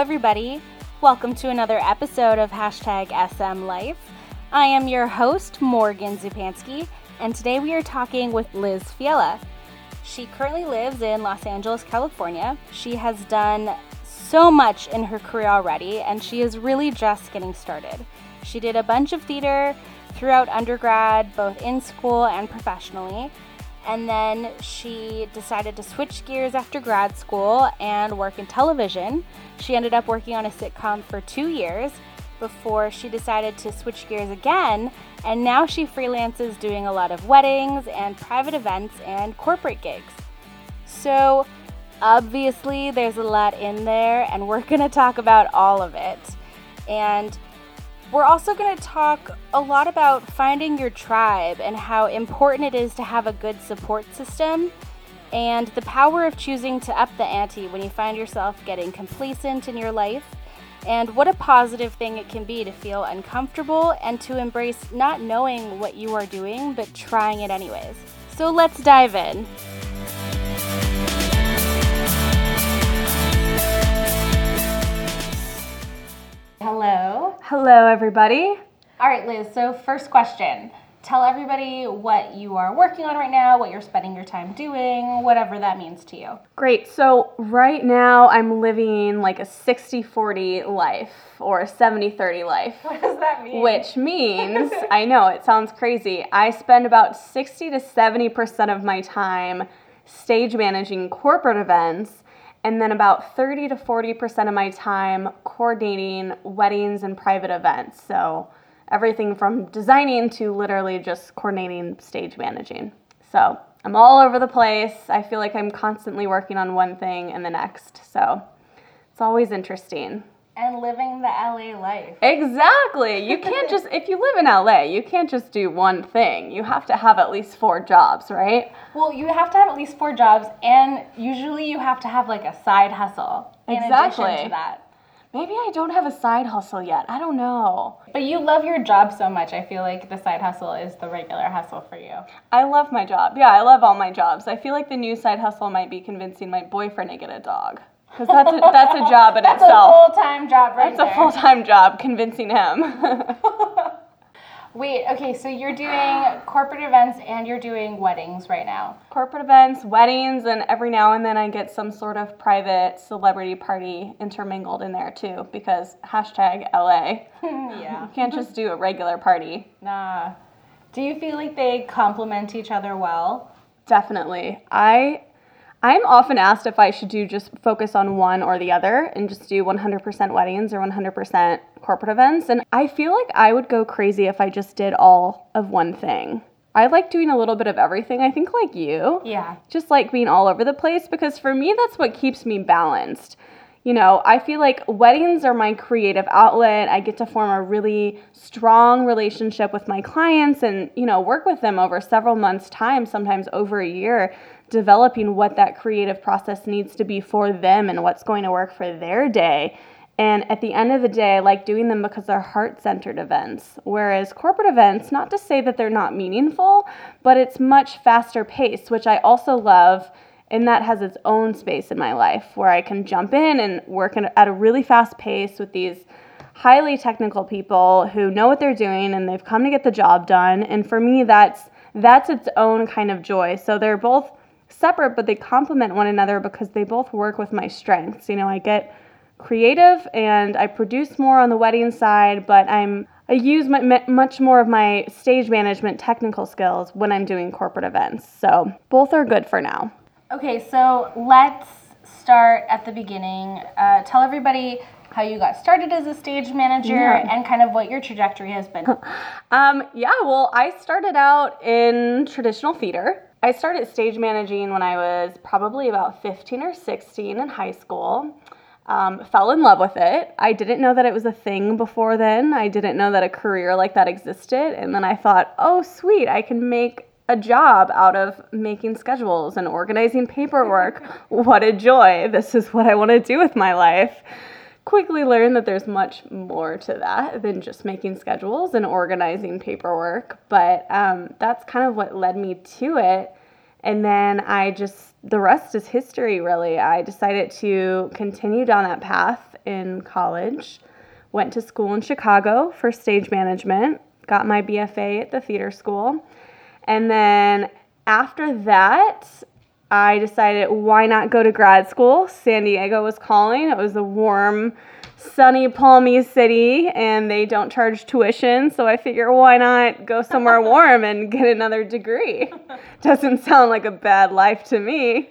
everybody. Welcome to another episode of Hashtag SM Life. I am your host, Morgan Zupansky, and today we are talking with Liz Fiella. She currently lives in Los Angeles, California. She has done so much in her career already, and she is really just getting started. She did a bunch of theater throughout undergrad, both in school and professionally. And then she decided to switch gears after grad school and work in television. She ended up working on a sitcom for two years before she decided to switch gears again. And now she freelances doing a lot of weddings and private events and corporate gigs. So, obviously, there's a lot in there, and we're to talk about all of it. And we're also going to talk a lot about finding your tribe and how important it is to have a good support system and the power of choosing to up the ante when you find yourself getting complacent in your life, and what a positive thing it can be to feel uncomfortable and to embrace not knowing what you are doing but trying it anyways. So let's dive in. Hello. Hello, everybody. All right, Liz. So, first question tell everybody what you are working on right now, what you're spending your time doing, whatever that means to you. Great. So, right now I'm living like a 60 40 life or a 70 30 life. What does that mean? Which means, I know it sounds crazy, I spend about 60 to 70% of my time stage managing corporate events. And then about 30 to 40% of my time coordinating weddings and private events. So, everything from designing to literally just coordinating stage managing. So I'm all over the place. I feel like I'm constantly working on one thing and the next. So it's always interesting. And living the LA life. Exactly. You can't just, if you live in LA, you can't just do one thing. You have to have at least four jobs, right? Well, you have to have at least four jobs, and usually you have to have like a side hustle exactly. in addition to that. Maybe I don't have a side hustle yet. I don't know. But you love your job so much. I feel like the side hustle is the regular hustle for you. I love my job. Yeah, I love all my jobs. I feel like the new side hustle might be convincing my boyfriend to get a dog. Because that's a, that's a job in that's itself. That's a full time job, right? That's there. a full time job, convincing him. Wait, okay, so you're doing corporate events and you're doing weddings right now. Corporate events, weddings, and every now and then I get some sort of private celebrity party intermingled in there too, because hashtag LA. yeah. You can't just do a regular party. Nah. Do you feel like they complement each other well? Definitely. I I'm often asked if I should do just focus on one or the other and just do 100% weddings or 100% corporate events. And I feel like I would go crazy if I just did all of one thing. I like doing a little bit of everything, I think, like you. Yeah. Just like being all over the place because for me, that's what keeps me balanced. You know, I feel like weddings are my creative outlet. I get to form a really strong relationship with my clients and, you know, work with them over several months' time, sometimes over a year developing what that creative process needs to be for them and what's going to work for their day. And at the end of the day, I like doing them because they're heart centered events. Whereas corporate events, not to say that they're not meaningful, but it's much faster paced, which I also love. And that has its own space in my life where I can jump in and work at a really fast pace with these highly technical people who know what they're doing and they've come to get the job done. And for me, that's that's its own kind of joy. So they're both separate, but they complement one another because they both work with my strengths. You know, I get creative and I produce more on the wedding side, but I'm I use my, much more of my stage management technical skills when I'm doing corporate events. So both are good for now. Okay, so let's start at the beginning. Uh, tell everybody how you got started as a stage manager yeah. and kind of what your trajectory has been. um, yeah, well, I started out in traditional theater. I started stage managing when I was probably about 15 or 16 in high school. Um, fell in love with it. I didn't know that it was a thing before then. I didn't know that a career like that existed. And then I thought, oh, sweet, I can make a job out of making schedules and organizing paperwork. what a joy. This is what I want to do with my life quickly learned that there's much more to that than just making schedules and organizing paperwork. But um, that's kind of what led me to it. And then I just, the rest is history, really. I decided to continue down that path in college. Went to school in Chicago for stage management, got my BFA at the theater school. And then after that, I decided why not go to grad school? San Diego was calling. It was a warm, sunny, palmy city, and they don't charge tuition. So I figure why not go somewhere warm and get another degree? Doesn't sound like a bad life to me.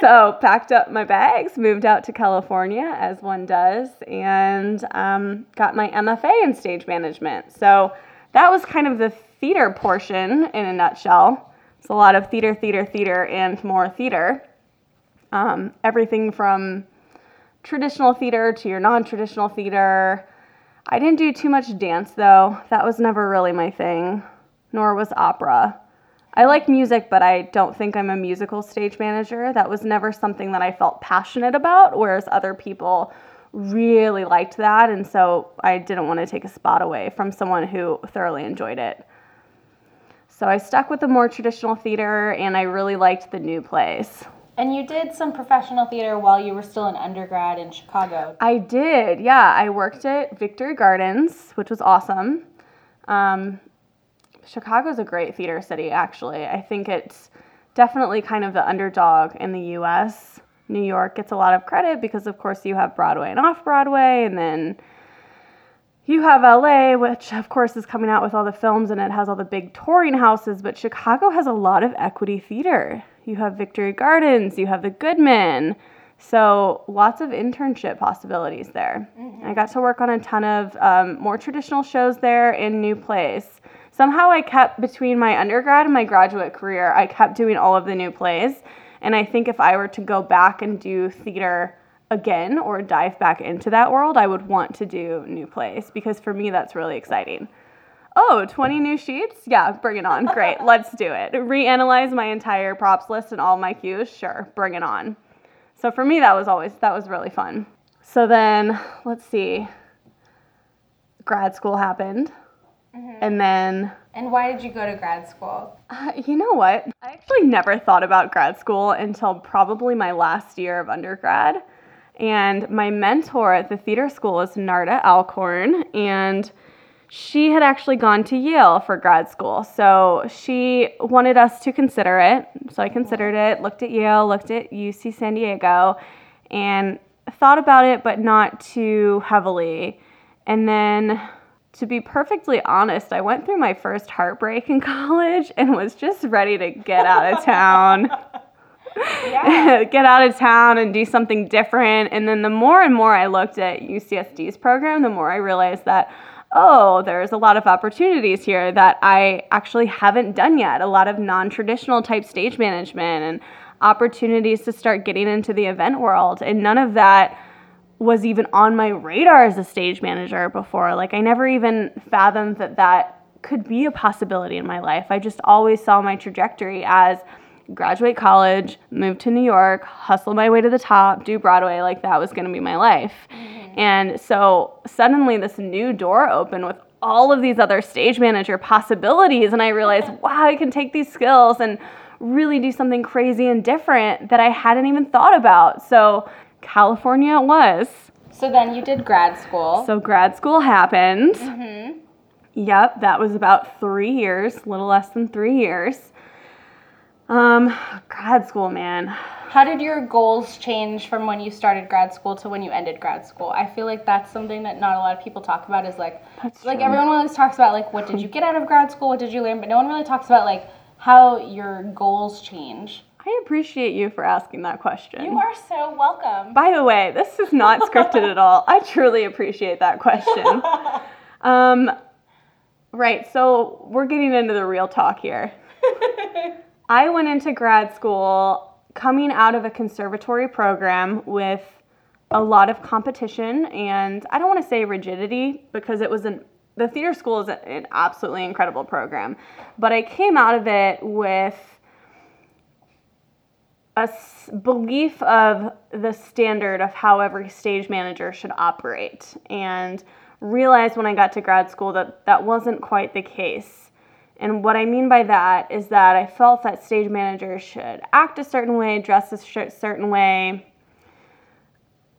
So packed up my bags, moved out to California, as one does, and um, got my MFA in stage management. So that was kind of the theater portion in a nutshell. It's a lot of theater, theater, theater, and more theater. Um, everything from traditional theater to your non traditional theater. I didn't do too much dance though, that was never really my thing, nor was opera. I like music, but I don't think I'm a musical stage manager. That was never something that I felt passionate about, whereas other people really liked that. And so I didn't want to take a spot away from someone who thoroughly enjoyed it. So I stuck with the more traditional theater and I really liked the new plays. And you did some professional theater while you were still an undergrad in Chicago. I did, yeah. I worked at Victory Gardens, which was awesome. Um, Chicago's a great theater city, actually. I think it's definitely kind of the underdog in the US. New York gets a lot of credit because, of course, you have Broadway and off Broadway, and then you have LA, which of course is coming out with all the films and it has all the big touring houses, but Chicago has a lot of equity theater. You have Victory Gardens, you have the Goodman. So lots of internship possibilities there. Mm-hmm. I got to work on a ton of um, more traditional shows there in new plays. Somehow I kept between my undergrad and my graduate career, I kept doing all of the new plays. And I think if I were to go back and do theater again or dive back into that world, I would want to do new plays because for me that's really exciting. Oh, 20 new sheets? Yeah, bring it on. Great. Let's do it. Reanalyze my entire props list and all my cues? Sure, bring it on. So for me that was always that was really fun. So then, let's see. Grad school happened. Mm-hmm. And then And why did you go to grad school? Uh, you know what? I actually never thought about grad school until probably my last year of undergrad. And my mentor at the theater school is Narda Alcorn, and she had actually gone to Yale for grad school. So she wanted us to consider it. So I considered it, looked at Yale, looked at UC San Diego, and thought about it, but not too heavily. And then, to be perfectly honest, I went through my first heartbreak in college and was just ready to get out of town. get out of town and do something different. And then the more and more I looked at UCSD's program, the more I realized that, oh, there's a lot of opportunities here that I actually haven't done yet. A lot of non traditional type stage management and opportunities to start getting into the event world. And none of that was even on my radar as a stage manager before. Like, I never even fathomed that that could be a possibility in my life. I just always saw my trajectory as graduate college, move to New York, hustle my way to the top, do Broadway, like that was gonna be my life. Mm-hmm. And so suddenly this new door opened with all of these other stage manager possibilities. And I realized, wow, I can take these skills and really do something crazy and different that I hadn't even thought about. So California it was. So then you did grad school. So grad school happened. Mm-hmm. Yep, that was about three years, a little less than three years. Um, grad school, man. How did your goals change from when you started grad school to when you ended grad school? I feel like that's something that not a lot of people talk about is like that's like true. everyone always talks about like what did you get out of grad school, what did you learn, but no one really talks about like how your goals change. I appreciate you for asking that question. You are so welcome. By the way, this is not scripted at all. I truly appreciate that question. um, right, so we're getting into the real talk here. I went into grad school coming out of a conservatory program with a lot of competition and I don't want to say rigidity because it was an the theater school is an absolutely incredible program, but I came out of it with a belief of the standard of how every stage manager should operate and realized when I got to grad school that that wasn't quite the case. And what I mean by that is that I felt that stage managers should act a certain way, dress a certain way,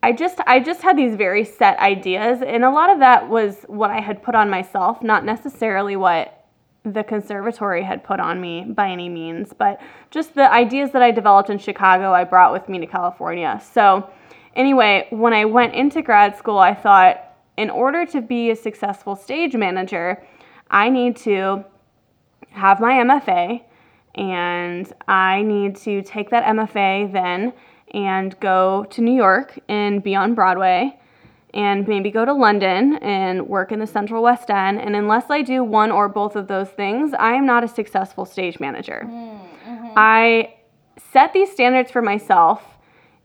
I just I just had these very set ideas and a lot of that was what I had put on myself, not necessarily what the conservatory had put on me by any means, but just the ideas that I developed in Chicago I brought with me to California. So anyway, when I went into grad school, I thought in order to be a successful stage manager, I need to have my MFA and I need to take that MFA then and go to New York and be on Broadway and maybe go to London and work in the Central West End. And unless I do one or both of those things, I am not a successful stage manager. Mm-hmm. I set these standards for myself.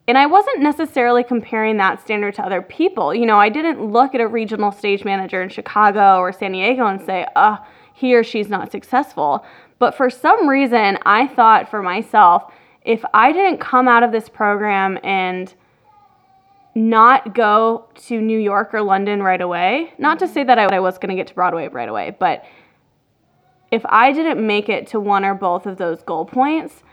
And I wasn't necessarily comparing that standard to other people. You know, I didn't look at a regional stage manager in Chicago or San Diego and say, oh, he or she's not successful. But for some reason, I thought for myself, if I didn't come out of this program and not go to New York or London right away, not to say that I, was going to get to Broadway right away, but if I didn't make it to one or both of those goal points,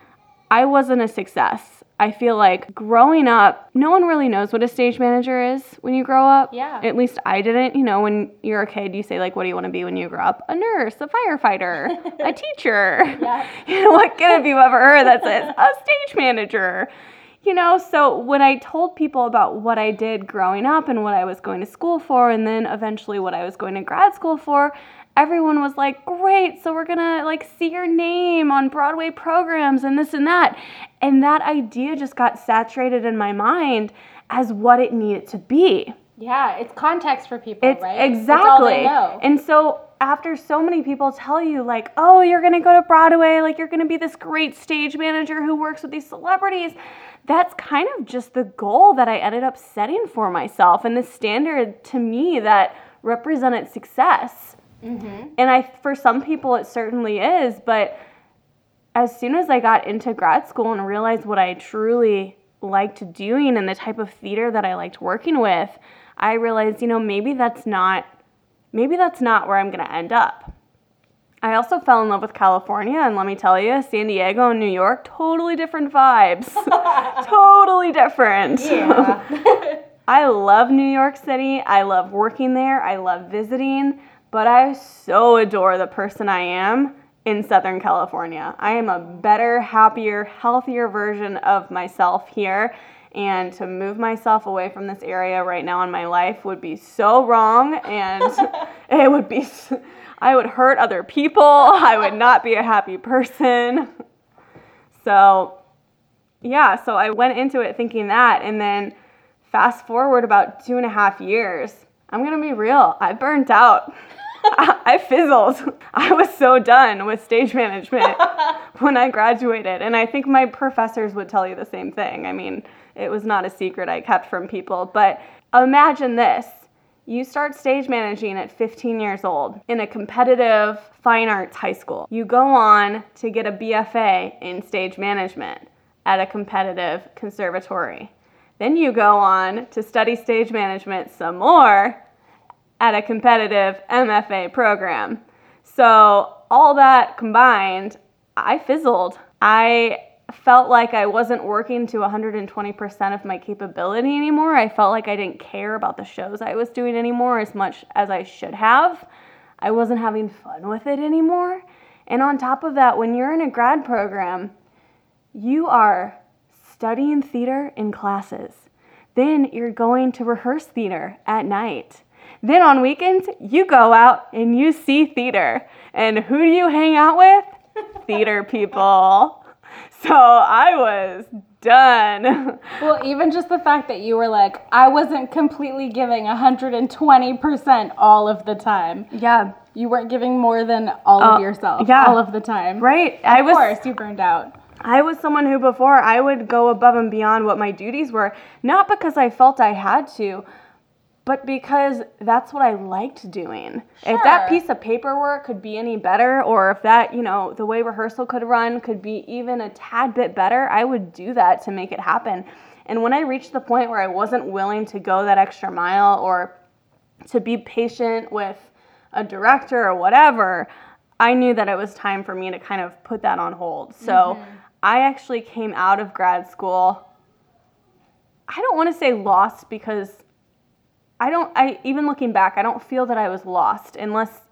I wasn't a success. I feel like growing up, no one really knows what a stage manager is when you grow up. Yeah. At least I didn't. You know, when you're a kid, you say, like, what do you want to be when you grow up? A nurse, a firefighter, a teacher. Yeah. you know, what kid have you ever heard that says a stage manager? You know, so when I told people about what I did growing up and what I was going to school for, and then eventually what I was going to grad school for, everyone was like, great, so we're gonna like see your name on Broadway programs and this and that. And that idea just got saturated in my mind as what it needed to be. Yeah, it's context for people, it's, right? Exactly. And so after so many people tell you like, oh, you're gonna go to Broadway, like you're gonna be this great stage manager who works with these celebrities, that's kind of just the goal that I ended up setting for myself and the standard to me that represented success. Mm-hmm. And I, for some people, it certainly is. But as soon as I got into grad school and realized what I truly liked doing and the type of theater that I liked working with, I realized, you know, maybe that's not, maybe that's not where I'm going to end up. I also fell in love with California, and let me tell you, San Diego and New York, totally different vibes. totally different. Yeah. I love New York City. I love working there. I love visiting but I so adore the person I am in Southern California. I am a better, happier, healthier version of myself here. And to move myself away from this area right now in my life would be so wrong. And it would be, I would hurt other people. I would not be a happy person. So, yeah, so I went into it thinking that. And then fast forward about two and a half years, I'm going to be real, I burnt out. I fizzled. I was so done with stage management when I graduated. And I think my professors would tell you the same thing. I mean, it was not a secret I kept from people. But imagine this you start stage managing at 15 years old in a competitive fine arts high school. You go on to get a BFA in stage management at a competitive conservatory. Then you go on to study stage management some more at a competitive MFA program. So, all that combined, I fizzled. I felt like I wasn't working to 120% of my capability anymore. I felt like I didn't care about the shows I was doing anymore as much as I should have. I wasn't having fun with it anymore. And on top of that, when you're in a grad program, you are studying theater in classes. Then you're going to rehearse theater at night. Then on weekends, you go out and you see theater. And who do you hang out with? theater people. So I was done. Well, even just the fact that you were like, I wasn't completely giving 120% all of the time. Yeah. You weren't giving more than all uh, of yourself yeah. all of the time. Right. Of I was, course, you burned out. I was someone who before I would go above and beyond what my duties were, not because I felt I had to, but because that's what I liked doing. Sure. If that piece of paperwork could be any better, or if that, you know, the way rehearsal could run could be even a tad bit better, I would do that to make it happen. And when I reached the point where I wasn't willing to go that extra mile or to be patient with a director or whatever, I knew that it was time for me to kind of put that on hold. So mm-hmm. I actually came out of grad school I don't want to say lost because I don't, I even looking back, I don't feel that I was lost unless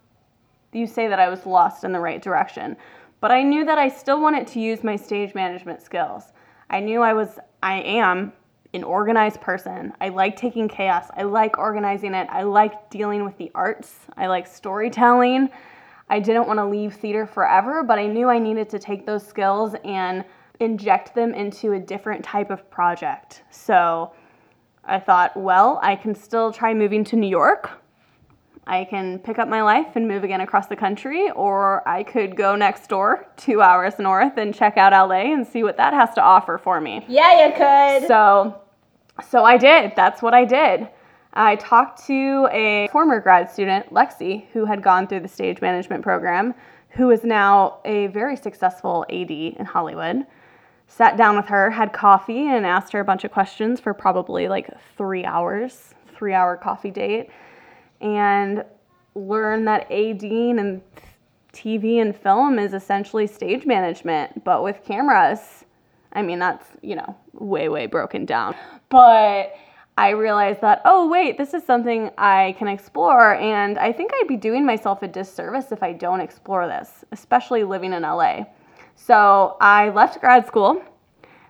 you say that I was lost in the right direction. But I knew that I still wanted to use my stage management skills. I knew I was, I am an organized person. I like taking chaos. I like organizing it. I like dealing with the arts. I like storytelling. I didn't want to leave theater forever, but I knew I needed to take those skills and inject them into a different type of project. So I thought, well, I can still try moving to New York. I can pick up my life and move again across the country, or I could go next door, two hours north, and check out LA and see what that has to offer for me. Yeah, you could. So, so I did. That's what I did. I talked to a former grad student, Lexi, who had gone through the stage management program, who is now a very successful AD in Hollywood. Sat down with her, had coffee, and asked her a bunch of questions for probably like three hours, three hour coffee date, and learned that ADing and TV and film is essentially stage management, but with cameras. I mean, that's, you know, way, way broken down. But I realized that, oh, wait, this is something I can explore. And I think I'd be doing myself a disservice if I don't explore this, especially living in LA. So I left grad school,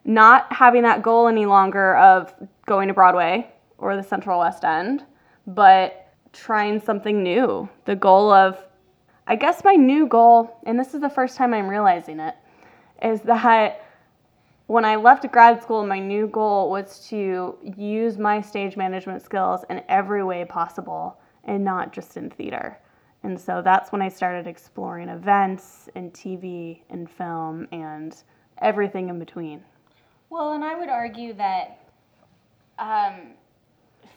not having that goal any longer of going to Broadway or the Central West End, but trying something new. The goal of, I guess my new goal, and this is the first time I'm realizing it, is that when I left grad school, my new goal was to use my stage management skills in every way possible and not just in theater. And so that's when I started exploring events and TV and film and everything in between. Well, and I would argue that um,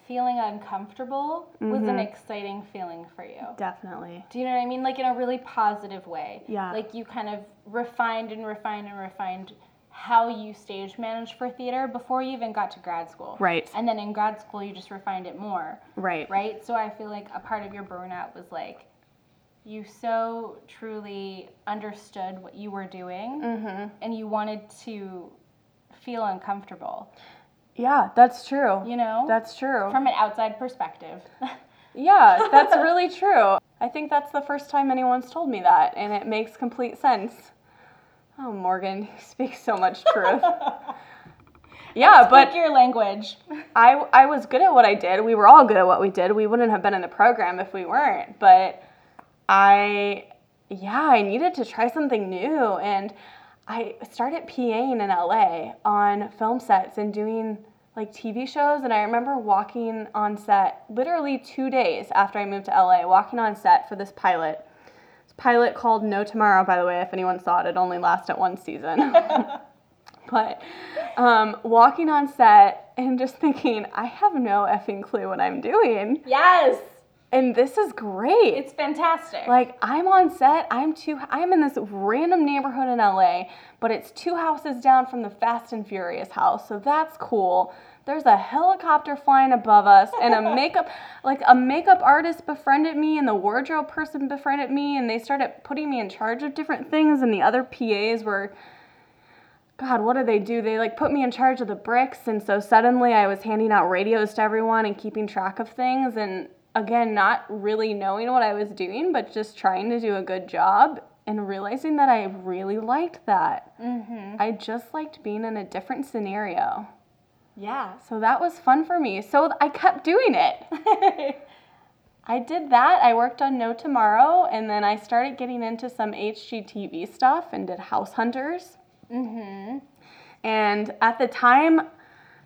feeling uncomfortable mm-hmm. was an mm-hmm. exciting feeling for you. Definitely. Do you know what I mean? Like in a really positive way. Yeah. Like you kind of refined and refined and refined how you stage managed for theater before you even got to grad school. Right. And then in grad school, you just refined it more. Right. Right. So I feel like a part of your burnout was like you so truly understood what you were doing mm-hmm. and you wanted to feel uncomfortable. Yeah, that's true. You know? That's true. From an outside perspective. yeah, that's really true. I think that's the first time anyone's told me that, and it makes complete sense. Oh, Morgan, you speak so much truth. yeah, but your language. I I was good at what I did. We were all good at what we did. We wouldn't have been in the program if we weren't. But I, yeah, I needed to try something new. And I started PAing in LA on film sets and doing like TV shows. And I remember walking on set literally two days after I moved to LA, walking on set for this pilot. This pilot called No Tomorrow, by the way, if anyone saw it, it only lasted one season. but um, walking on set and just thinking, I have no effing clue what I'm doing. Yes and this is great. It's fantastic. Like I'm on set. I'm two. I'm in this random neighborhood in LA, but it's two houses down from the Fast and Furious house, so that's cool. There's a helicopter flying above us, and a makeup, like a makeup artist befriended me, and the wardrobe person befriended me, and they started putting me in charge of different things, and the other PAs were. God, what did they do? They like put me in charge of the bricks, and so suddenly I was handing out radios to everyone and keeping track of things, and again, not really knowing what I was doing, but just trying to do a good job and realizing that I really liked that. Mm-hmm. I just liked being in a different scenario. Yeah. So that was fun for me. So I kept doing it. I did that. I worked on No Tomorrow, and then I started getting into some HGTV stuff and did House Hunters. Mm-hmm. And at the time,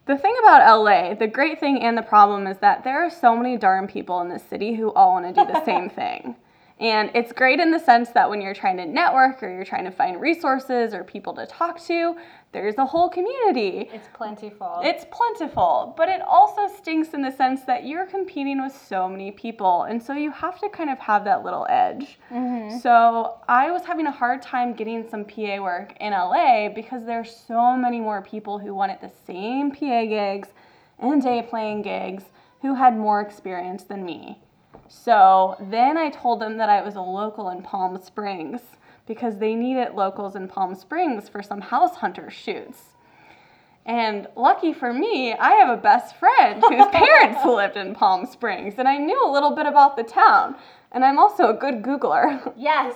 the thing about LA, the great thing and the problem is that there are so many darn people in this city who all want to do the same thing. And it's great in the sense that when you're trying to network or you're trying to find resources or people to talk to, there's a whole community. It's plentiful. It's plentiful, but it also stinks in the sense that you're competing with so many people. And so you have to kind of have that little edge. Mm-hmm. So I was having a hard time getting some PA work in LA because there's so many more people who wanted the same PA gigs and day playing gigs who had more experience than me. So then I told them that I was a local in Palm Springs because they needed locals in Palm Springs for some house hunter shoots. And lucky for me, I have a best friend whose parents lived in Palm Springs, and I knew a little bit about the town. And I'm also a good Googler. Yes.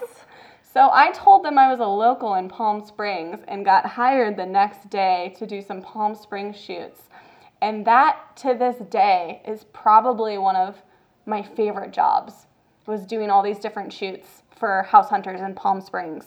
So I told them I was a local in Palm Springs and got hired the next day to do some Palm Springs shoots. And that to this day is probably one of my favorite jobs was doing all these different shoots for house hunters in Palm Springs.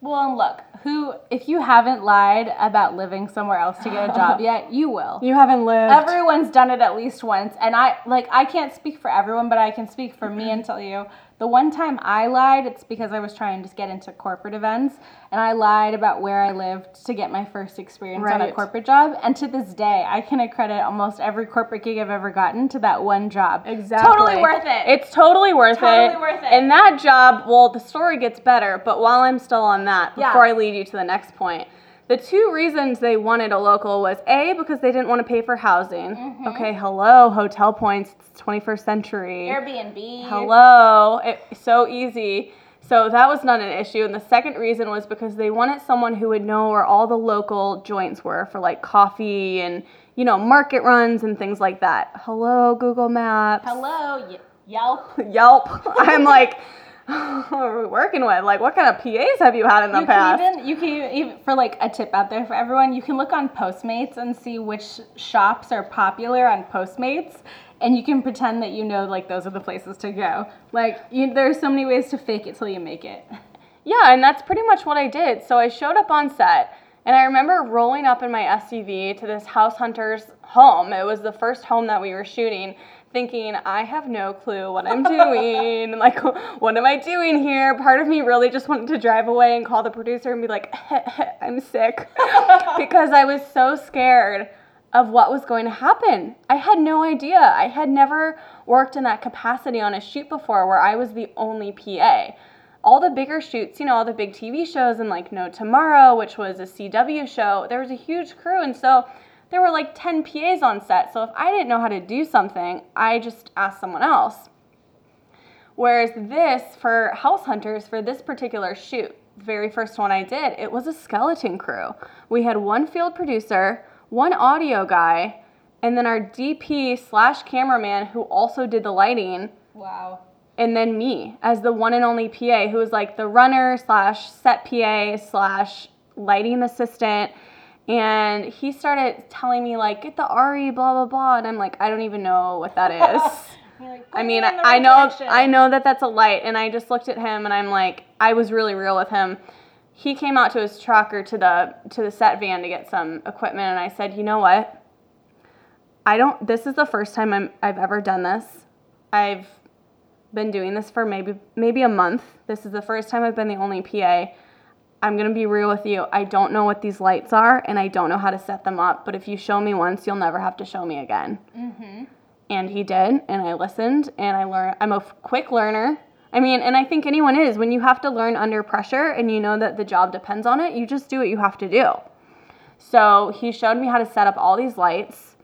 Well, and look, who if you haven't lied about living somewhere else to get a job yet, you will. You haven't lived. Everyone's done it at least once, and I like I can't speak for everyone, but I can speak for me and tell you the one time I lied, it's because I was trying to get into corporate events, and I lied about where I lived to get my first experience on a corporate job. And to this day, I can accredit almost every corporate gig I've ever gotten to that one job. Exactly. Totally worth it. It's totally worth it. Totally worth it. And that job, well, the story gets better, but while I'm still on that, Yeah. before I lead you to the next point, the two reasons they wanted a local was A, because they didn't want to pay for housing. Mm-hmm. Okay, hello, hotel points, it's 21st century. Airbnb. Hello. It's so easy. So that was not an issue. And the second reason was because they wanted someone who would know where all the local joints were for like coffee and, you know, market runs and things like that. Hello, Google Maps. Hello, y- Yelp. Yelp. I'm like, are we working with? Like, what kind of PAs have you had in the You past? can even you can even, for like a tip out there for everyone. You can look on Postmates and see which shops are popular on Postmates, and you can pretend that you know like those are the places to go. Like you, there's so many ways to fake it till you make it. Yeah, and that's pretty much what I did. So I showed up on set, and I remember rolling up in my SUV to this house hunter's home. It was the first home that we were shooting, thinking, I have no clue what I'm doing. like, what am I doing here? Part of me really just wanted to drive away and call the producer and be like, I'm sick. because I was so scared of what was going to happen. I had no idea. I had never worked in that capacity on a shoot before where I was the only PA all the bigger shoots, you know, all the big TV shows and like No Tomorrow, which was a CW show, there was a huge crew. And so there were like 10 PAs on set. So if I didn't know how to do something, I just asked someone else. Whereas this, for House Hunters, for this particular shoot, very first one I did, it was a skeleton crew. We had one field producer, one audio guy, and then our DP slash cameraman who also did the lighting Wow. and then me as the one and only PA who was like the runner slash set PA slash lighting assistant. And he started telling me like, get the RE, blah blah blah, and I'm like, I don't even know what that is. Like, I mean, me I, know, direction." I know that that's a light, and I just looked at him, and I'm like, I was really real with him. He came out to his truck or to the to the set van to get some equipment, and I said, you know what? I don't. This is the first time I'm I've ever done this. I've been doing this for maybe maybe a month. This is the first time I've been the only PA. I'm gonna be real with you. I don't know what these lights are, and I don't know how to set them up. But if you show me once, you'll never have to show me again and he did and i listened and i learned i'm a quick learner i mean and i think anyone is when you have to learn under pressure and you know that the job depends on it you just do what you have to do so he showed me how to set up all these lights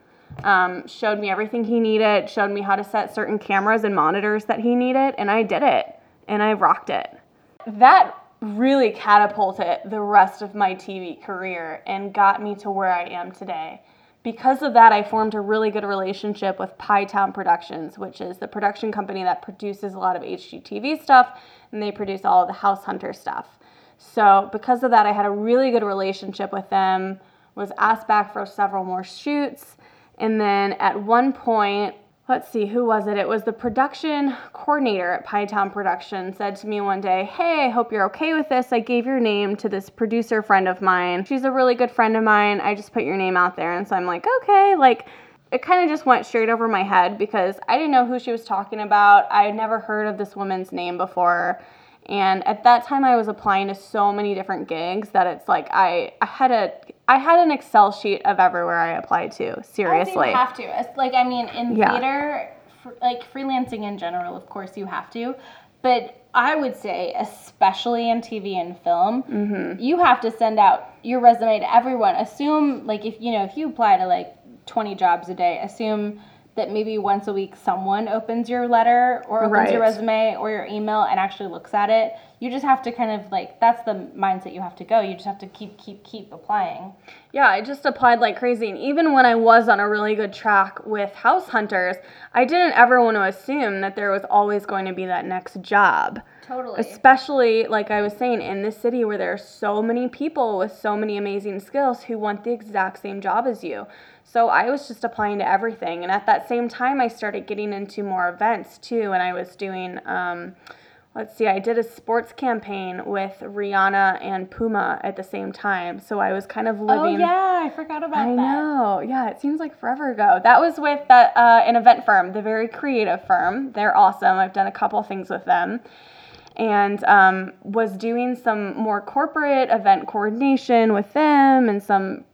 um, showed me everything he needed showed me how to set certain cameras and monitors that he needed and i did it and i rocked it that really catapulted the rest of my tv career and got me to where i am today because of that, I formed a really good relationship with Pie Town Productions, which is the production company that produces a lot of HGTV stuff, and they produce all the House Hunter stuff. So, because of that, I had a really good relationship with them, was asked back for several more shoots, and then at one point, let's see, who was it? It was the production coordinator at Pie Town Production said to me one day, Hey, I hope you're okay with this. I gave your name to this producer friend of mine. She's a really good friend of mine. I just put your name out there. And so I'm like, Okay, like, it kind of just went straight over my head because I didn't know who she was talking about. I had never heard of this woman's name before. And at that time I was applying to so many different gigs that it's like I, I had a I had an Excel sheet of everywhere I applied to. I think Seriously. you have to. It's like I mean, in Yeah. theater, like freelancing in general, of course you have to. But I would say, especially in TV and film, Mm-hmm. you have to send out your resume to everyone. Assume like if you know if you apply to like twenty jobs a day, assume that maybe once a week someone opens your letter or opens your resume or your email and actually looks at it. You just have to kind of like that's the mindset you have to go. You just have to keep keep keep applying. Yeah, I just applied like crazy. And even when I was on a really good track with house hunters, I didn't ever want to assume that there was always going to be that next job. Totally. Especially, like I was saying, in this city where there are so many people with so many amazing skills who want the exact same job as you. So I was just applying to everything. And at that same time, I started getting into more events too. And I was doing, um, let's see, I did a sports campaign with Rihanna and Puma at the same time. So I was kind of living. oh living. yeah, I forgot about I that. I know. Yeah, it seems like forever ago. That was with that uh, an event firm, the very creative firm. They're awesome. I've done a couple things with them, and um, was doing some more corporate event coordination with them, and some,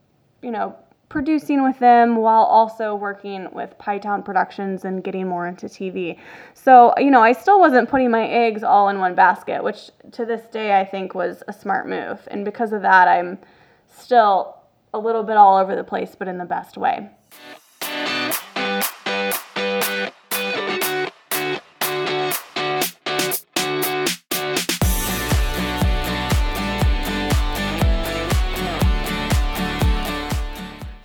you know, producing with them while also working with Pie Town Productions and getting more into TV. So you know, I still wasn't putting my eggs all in one basket, which to this day I think was a smart move, and because of that, I'm still a little bit all over the place, but in the best way.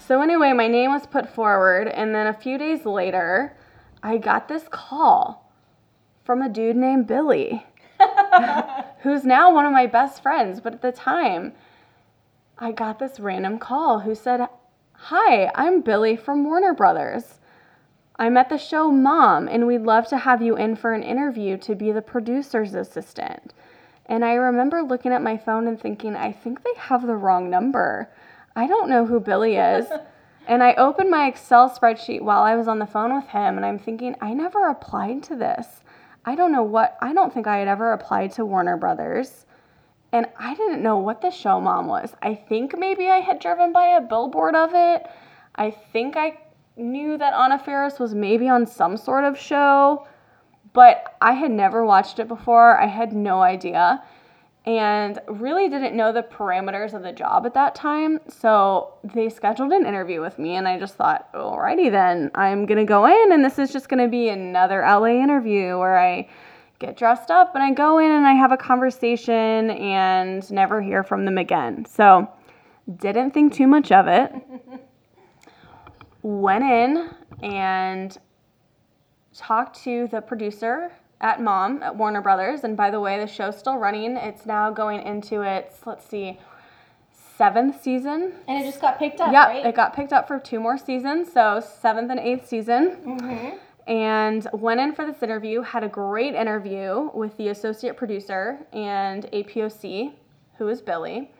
So, anyway, my name was put forward, and then a few days later, I got this call from a dude named Billy, who's now one of my best friends. But at the time, I got this random call who said, Hi, I'm Billy from Warner Brothers. I'm at the show Mom, and we'd love to have you in for an interview to be the producer's assistant. And I remember looking at my phone and thinking, I think they have the wrong number. I don't know who Billy is. and I opened my Excel spreadsheet while I was on the phone with him, and I'm thinking, I never applied to this. I don't know what, I don't think I had ever applied to Warner Brothers. And I didn't know what the show mom was. I think maybe I had driven by a billboard of it. I think I knew that Anna Faris was maybe on some sort of show, but I had never watched it before. I had no idea and really didn't know the parameters of the job at that time. So they scheduled an interview with me, and I just thought, alrighty then, I'm gonna go in, and this is just gonna be another LA interview where I get dressed up and I go in and I have a conversation and never hear from them again. So didn't think too much of it. Went in and talked to the producer at Mom at Warner Brothers. And by the way, the show's still running. It's now going into its, let's see, seventh season. And it just got picked up, Yep, right? it got picked up for two more seasons, so seventh and eighth season. mm-hmm. And went in for this interview, had a great interview with the associate producer and APOC, who is Billy.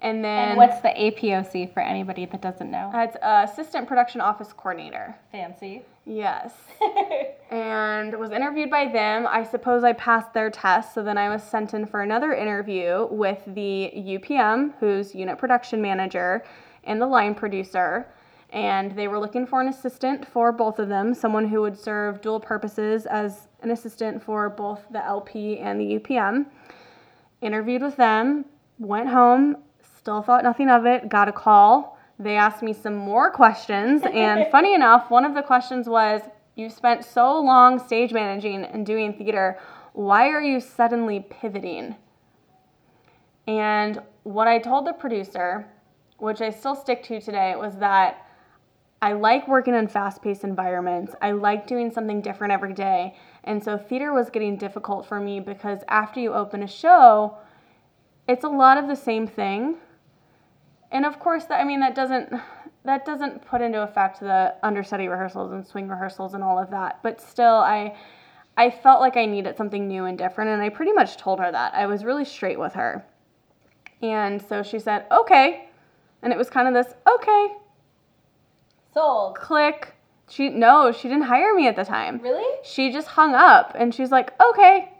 And then And what's the APOC for anybody that doesn't know? it's assistant production office coordinator. Fancy. Yes. and was interviewed by them. I suppose I passed their test, so then I was sent in for another interview with the UPM, who's unit production manager, and the line producer. And they were looking for an assistant for both of them, someone who would serve dual purposes as an assistant for both the LP and the UPM. Interviewed with them, went home, still thought nothing of it, got a call. They asked me some more questions, and funny enough, one of the questions was, You spent so long stage managing and doing theater, why are you suddenly pivoting? And what I told the producer, which I still stick to today, was that I like working in fast paced environments. I like doing something different every day. And so theater was getting difficult for me because after you open a show, it's a lot of the same thing. And of course, that, I mean that doesn't that doesn't put into effect the understudy rehearsals and swing rehearsals and all of that. But still, I I felt like I needed something new and different, and I pretty much told her that. I was really straight with her. And so she said, "Okay," and it was kind of this, "Okay, Sold. click." She no, she didn't hire me at the time. Really? She just hung up and she's like, okay,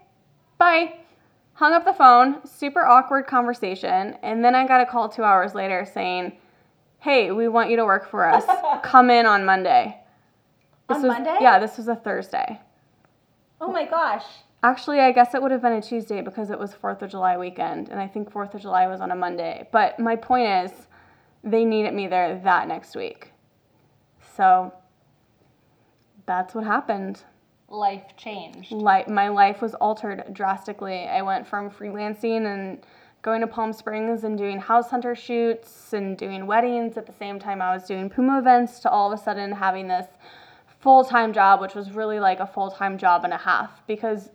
bye. Hung up the phone, super awkward conversation. And then I got a call two hours later saying, hey, we want you to work for us. Come in on Monday. This On was, Monday? Yeah, this was a Thursday. Oh my gosh. Actually, I guess it would have been a Tuesday because it was 4th of July weekend. And I think 4th of July was on a Monday. But my point is, they needed me there that next week. So that's what happened. Life changed. Like my life was altered drastically. I went from freelancing and going to Palm Springs and doing house hunter shoots and doing weddings at the same time I was doing Puma events to all of a sudden having this full time job, which was really like a full time job and a half because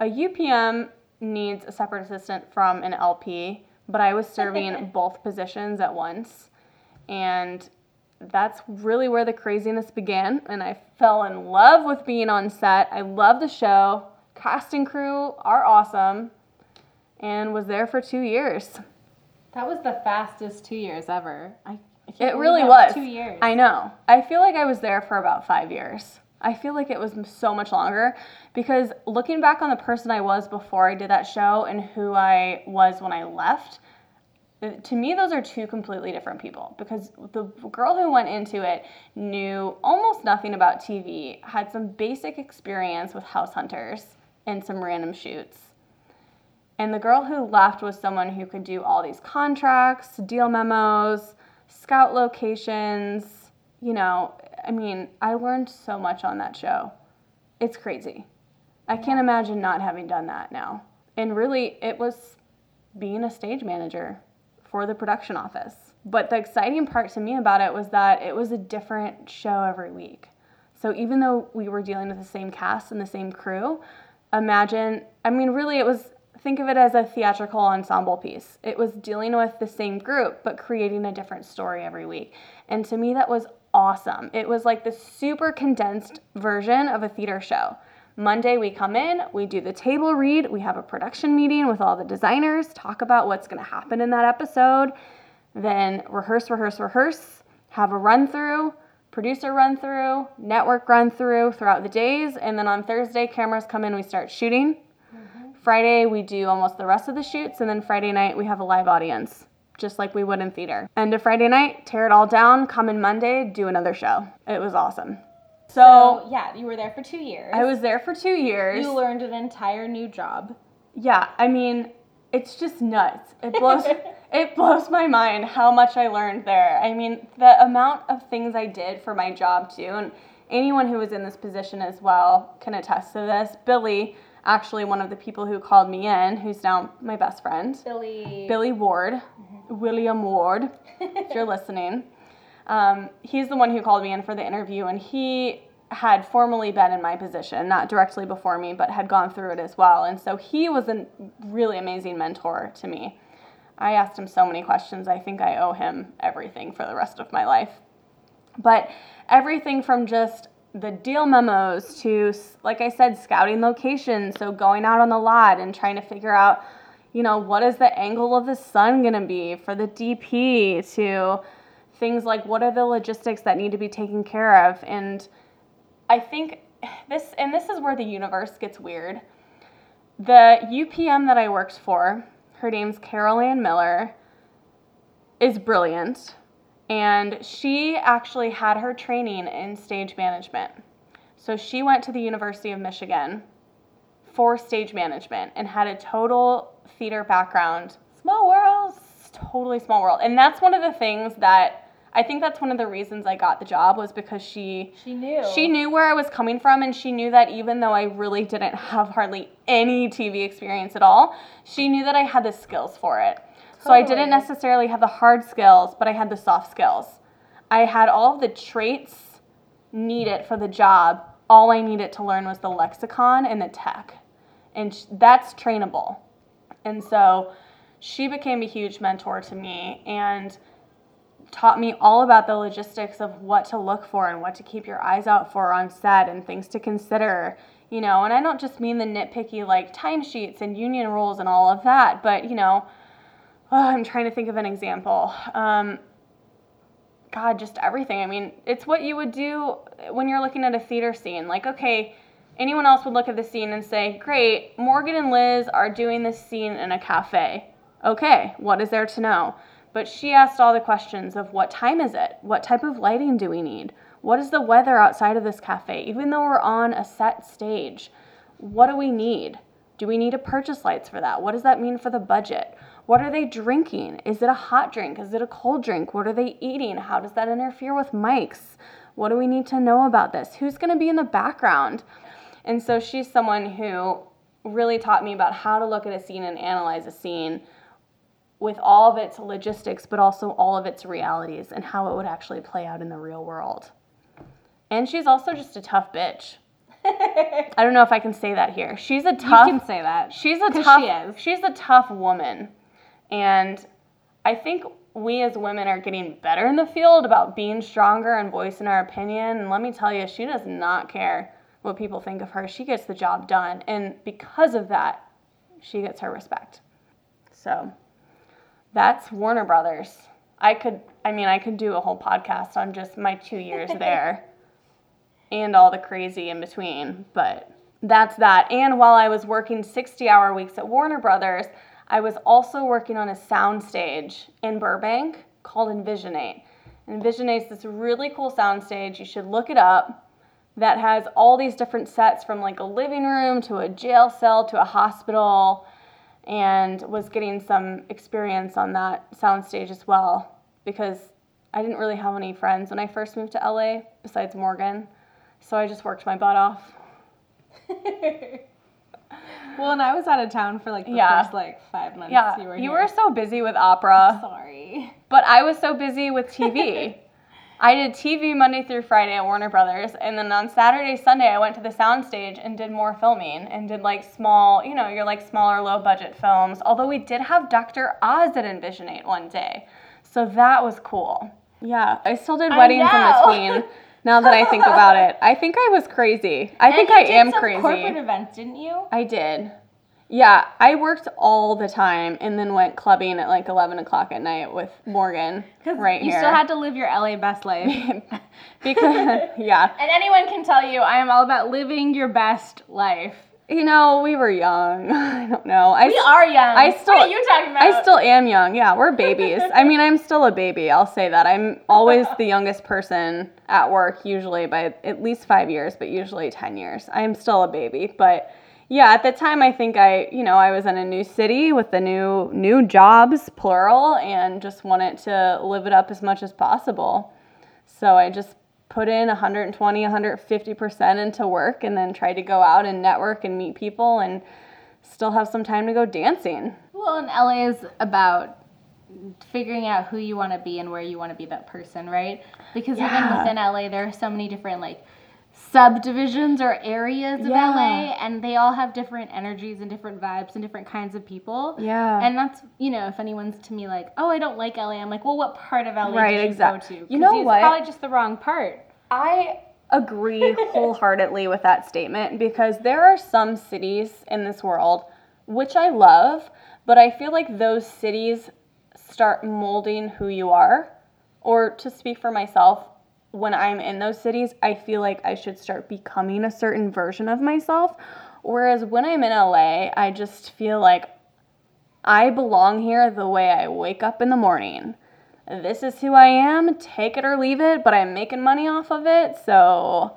a UPM needs a separate assistant from an LP, but I was serving both positions at once. And that's really where the craziness began. And I fell in love with being on set. I love the show. Casting crew are awesome and was there for two years. That was the fastest two years ever. I, I it really was. Two years. I know. I feel like I was there for about five years. I feel like it was so much longer because looking back on the person I was before I did that show and who I was when I left, to me, those are two completely different people because the girl who went into it knew almost nothing about TV, had some basic experience with house hunters and some random shoots. And the girl who left was someone who could do all these contracts, deal memos, scout locations, you know, I mean, I learned so much on that show. It's crazy. I can't imagine not having done that now. And really, it was being a stage manager for the production office. But the exciting part to me about it was that it was a different show every week. So even though we were dealing with the same cast and the same crew, imagine, I mean, really, it was think of it as a theatrical ensemble piece. It was dealing with the same group, but creating a different story every week. And to me, that was awesome. It was like the super condensed version of a theater show. Monday, we come in, we do the table read, we have a production meeting with all the designers, talk about what's going to happen in that episode, then rehearse, rehearse, rehearse, have a run through, producer run through, network run through throughout the days, and then on Thursday, cameras come in, we start shooting. Mm-hmm. Friday, we do almost the rest of the shoots, and then Friday night, we have a live audience just like we would in theater. End of Friday night, tear it all down, come in Monday, do another show. It was awesome. So, so, yeah, you were there for two years. I was there for two years. You learned an entire new job. Yeah, I mean, it's just nuts. It blows it blows my mind how much I learned there. I mean, the amount of things I did for my job too, and anyone who was in this position as well can attest to this. Billy actually one of the people who called me in, who's now my best friend. Billy. Billy Ward, mm-hmm. William Ward, if you're listening. Um, he's the one who called me in for the interview, and he had formerly been in my position, not directly before me, but had gone through it as well. And so he was a really amazing mentor to me. I asked him so many questions. I think I owe him everything for the rest of my life. But everything from just the deal memos to, like I said, scouting locations. So going out on the lot and trying to figure out, you know, what is the angle of the sun going to be for the DP to things like what are the logistics that need to be taken care of. And I think this, and this is where the universe gets weird. The UPM that I worked for, her name's Carol Ann Miller, is brilliant and she actually had her training in stage management. So she went to the University of Michigan for stage management and had a total theater background. Small world. Totally small world. And that's one of the things that I think that's one of the reasons I got the job was because she she knew she knew where I was coming from and she knew that even though I really didn't have hardly any TV experience at all, she knew that I had the skills for it. So I didn't necessarily have the hard skills, but I had the soft skills. I had all of the traits needed for the job. All I needed to learn was the lexicon and the tech. And that's trainable. And so she became a huge mentor to me and taught me all about the logistics of what to look for and what to keep your eyes out for on set and things to consider you know and i don't just mean the nitpicky like timesheets and union rules and all of that but you know oh, I'm trying to think of an example. Um, God, just everything. I mean, it's what you would do when you're looking at a theater scene. Like, okay, anyone else would look at the scene and say, great, Morgan and Liz are doing this scene in a cafe. Okay, what is there to know? But she asked all the questions of what time is it? What type of lighting do we need? What is the weather outside of this cafe? Even though we're on a set stage, what do we need? Do we need to purchase lights for that? What does that mean for the budget? What are they drinking? Is it a hot drink? Is it a cold drink? What are they eating? How does that interfere with mics? What do we need to know about this? Who's going to be in the background? And so she's someone who really taught me about how to look at a scene and analyze a scene with all of its logistics, but also all of its realities and how it would actually play out in the real world. And she's also just a tough bitch. I don't know if I can say that here. She's a tough. you can say that. She's a tough. she is. She's a tough woman, and I think we as women are getting better in the field about being stronger and voicing our opinion. And let me tell you, she does not care what people think of her. She gets the job done, and because of that, she gets her respect. So that's Warner Brothers. I could, I mean, I could do a whole podcast on just my two years there and all the crazy in between, but that's that. And while I was working 60 hour weeks at Warner Brothers, I was also working on a soundstage in Burbank called Envisionate. Envisionate's this really cool soundstage. You should look it up. That has all these different sets from like a living room to a jail cell to a hospital, and was getting some experience on that soundstage as well because I didn't really have any friends when I first moved to LA besides Morgan. So I just worked my butt off. Well, and I was out of town for like the Yeah. first like five months. Yeah, you were. you were so busy with opera, Sorry. but I was so busy with TV. I did TV Monday through Friday at Warner Brothers, and then on Saturday, Sunday, I went to the soundstage and did more filming and did like small, you know, your like smaller, low budget films. Although we did have Dr. Oz at Envisionate one day, so that was cool. Yeah, I still did weddings in between. Now that I think about it, I think I was crazy. I think And I you did am some crazy. Corporate events, didn't you? I did. Yeah, I worked all the time and then went clubbing at like 11 o'clock at night with Morgan right you here. still had to live your LA best life. because, yeah, And anyone can tell you, I am all about living your best life. you know, we were young. I don't know. I, We are young. I still, What are you talking about? I still am young. Yeah, we're babies. I mean, I'm still a baby. I'll say that. I'm always the youngest person at work, usually by at least five years, but usually 10 years. I'm still a baby. But yeah, at the time, I think I, you know, I was in a new city with the new, new jobs, plural, and just wanted to live it up as much as possible. So I just put in 120, 150% into work and then tried to go out and network and meet people and still have some time to go dancing. Well, and LA is about figuring out who you want to be and where you want to be that person, right? Because even within LA, there are so many different like subdivisions or areas of Yeah. LA, and they all have different energies and different vibes and different kinds of people. Yeah. And that's you know, if anyone's to me like, oh, I don't like LA, I'm like, well, what part of LA Right, did you go to? you know what? Probably just the wrong part. I agree wholeheartedly with that statement because there are some cities in this world which I love, but I feel like those cities start molding who you are. Or to speak for myself, when I'm in those cities, I feel like I should start becoming a certain version of myself. Whereas when I'm in LA, I just feel like I belong here the way I wake up in the morning. This is who I am, take it or leave it, but I'm making money off of it, so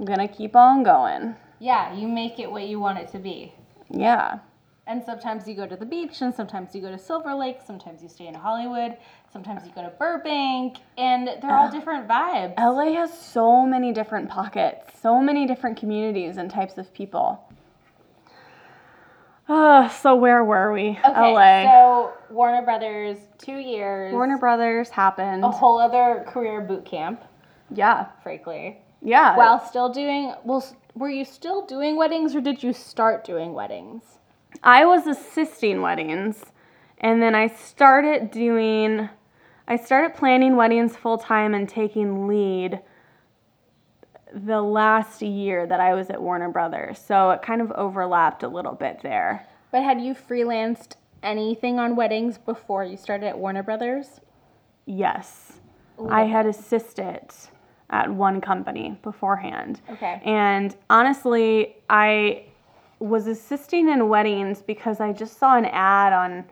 I'm gonna keep on going. Yeah, you make it what you want it to be. Yeah. And sometimes you go to the beach, and sometimes you go to Silver Lake, sometimes you stay in Hollywood, sometimes you go to Burbank, and they're all different vibes. LA has so many different pockets, so many different communities and types of people. Uh, so where were we? Okay, LA. so Warner Brothers, two years, Warner Brothers happened. a whole other career boot camp, Yeah. frankly. Yeah. While still doing, well, were you still doing weddings, or did you start doing weddings? I was assisting weddings and then I started doing I started planning weddings full time and taking lead the last year that I was at Warner Brothers. So it kind of overlapped a little bit there. But had you freelanced anything on weddings before you started at Warner Brothers? Yes. I had assisted at one company beforehand. Okay. And honestly, I was assisting in weddings because I just saw an ad on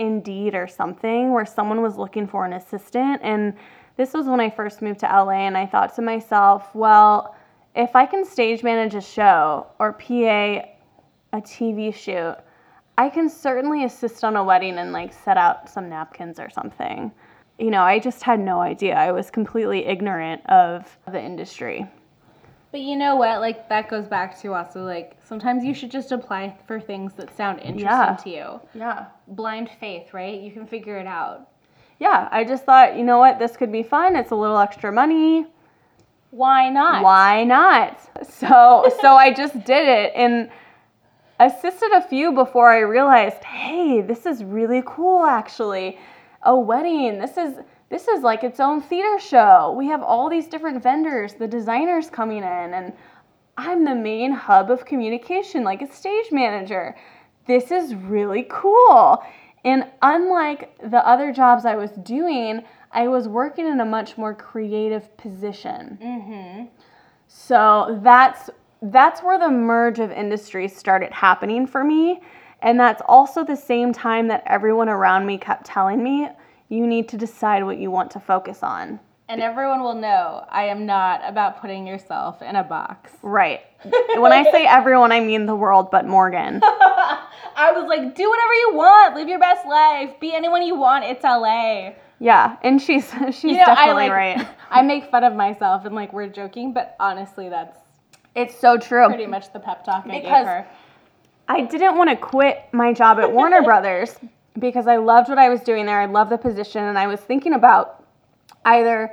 Indeed or something where someone was looking for an assistant. And this was when I first moved to LA, and I thought to myself, well, if I can stage manage a show or PA a TV shoot, I can certainly assist on a wedding and like set out some napkins or something. you know, I just had no idea. I was completely ignorant of the industry. But you know what? Like that goes back to also like sometimes you should just apply for things that sound interesting Yeah. to you. Yeah. Blind faith, right? You can figure it out. Yeah, I just thought, you know what, this could be fun. It's a little extra money. Why not? Why not? So so I just did it and assisted a few before I realized, hey, this is really cool actually. A wedding. This is this is like its own theater show. We have all these different vendors, the designers coming in and I'm the main hub of communication like a stage manager. This is really cool. And unlike the other jobs I was doing, I was working in a much more creative position. Mm-hmm. So that's that's where the merge of industries started happening for me. And that's also the same time that everyone around me kept telling me, you need to decide what you want to focus on. And everyone will know I am not about putting yourself in a box. Right. when I say everyone, I mean the world, but Morgan. I was like, do whatever you want, live your best life, be anyone you want. It's LA. Yeah, and she's she's You know, I definitely like right. I make fun of myself and like we're joking, but honestly, that's It's so true. pretty much the pep talk I gave Because- her. I didn't want to quit my job at Warner Brothers because I loved what I was doing there. I loved the position, and I was thinking about either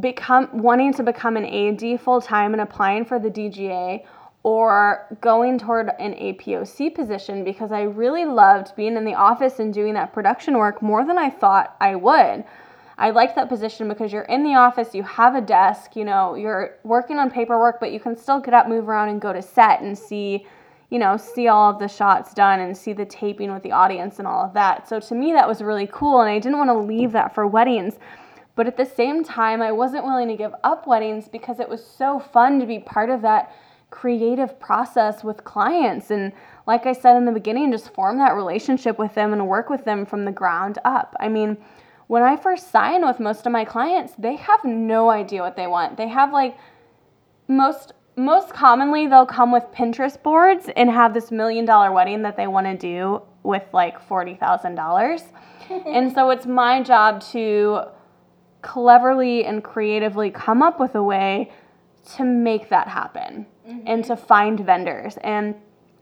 become wanting to become an AD full time and applying for the DGA or going toward an APOC position because I really loved being in the office and doing that production work more than I thought I would. I liked that position because you're in the office, you have a desk, you know, you're working on paperwork, but you can still get up, move around, and go to set and see, you know, see all of the shots done and see the taping with the audience and all of that. So to me, that was really cool, and I didn't want to leave that for weddings. But at the same time, I wasn't willing to give up weddings because it was so fun to be part of that creative process with clients. And like I said in the beginning, just form that relationship with them and work with them from the ground up. I mean, when I first sign with most of my clients, they have no idea what they want. They have like most most commonly they'll come with Pinterest boards and have this million dollar wedding that they want to do with like $40,000. and so it's my job to cleverly and creatively come up with a way to make that happen mm-hmm. and to find vendors. And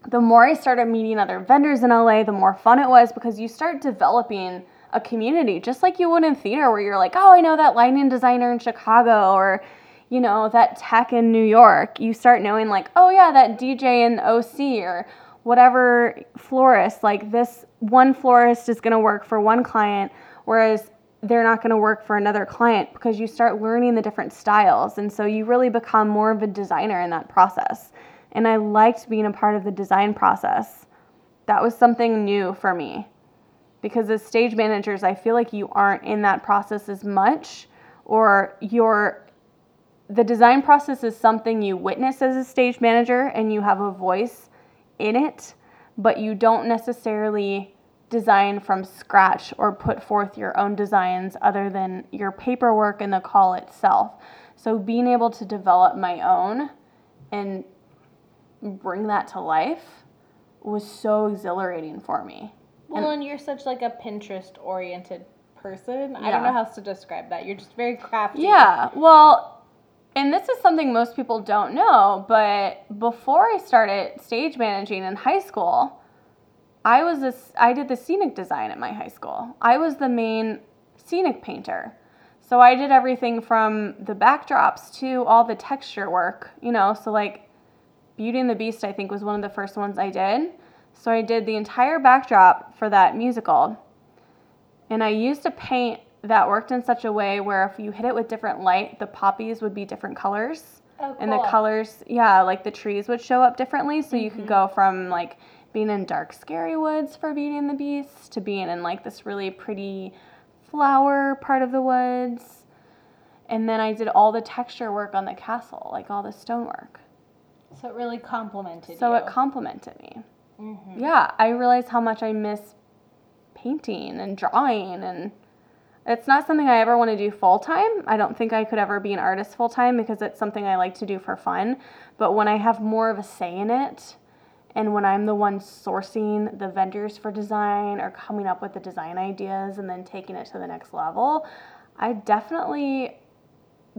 the more I started meeting other vendors in LA, the more fun it was because you start developing a community, just like you would in theater, where you're like, oh, I know that lighting designer in Chicago or, you know, that tech in New York. You start knowing, like, oh, yeah, that DJ in OC or whatever florist. Like, this one florist is going to work for one client, whereas they're not going to work for another client because you start learning the different styles. And so you really become more of a designer in that process. And I liked being a part of the design process. That was something new for me because as stage managers, I feel like you aren't in that process as much or you're the design process is something you witness as a stage manager and you have a voice in it, but you don't necessarily design from scratch or put forth your own designs other than your paperwork and the call itself. So being able to develop my own and bring that to life was so exhilarating for me. Well, and you're such like a Pinterest oriented person. I don't know how else to describe that. You're just very crafty. Yeah, well, and this is something most people don't know, but before I started stage managing in high school, I was this I did the scenic design at my high school. I was the main scenic painter. So I did everything from the backdrops to all the texture work, you know, so like Beauty and the Beast I think was one of the first ones I did. So I did the entire backdrop for that musical. And I used to paint that worked in such a way where if you hit it with different light, the poppies would be different colors. Oh, And the colors, yeah, like the trees would show up differently. So you could go from like being in dark, scary woods for Beauty and the Beast to being in like this really pretty flower part of the woods. And then I did all the texture work on the castle, like all the stonework. So it really complimented me. So you. it complimented me. Mhm. Yeah, I realized how much I miss painting and drawing and it's not something I ever want to do full time. I don't think I could ever be an artist full time because it's something I like to do for fun. But when I have more of a say in it And when I'm the one sourcing the vendors for design or coming up with the design ideas and then taking it to the next level, I definitely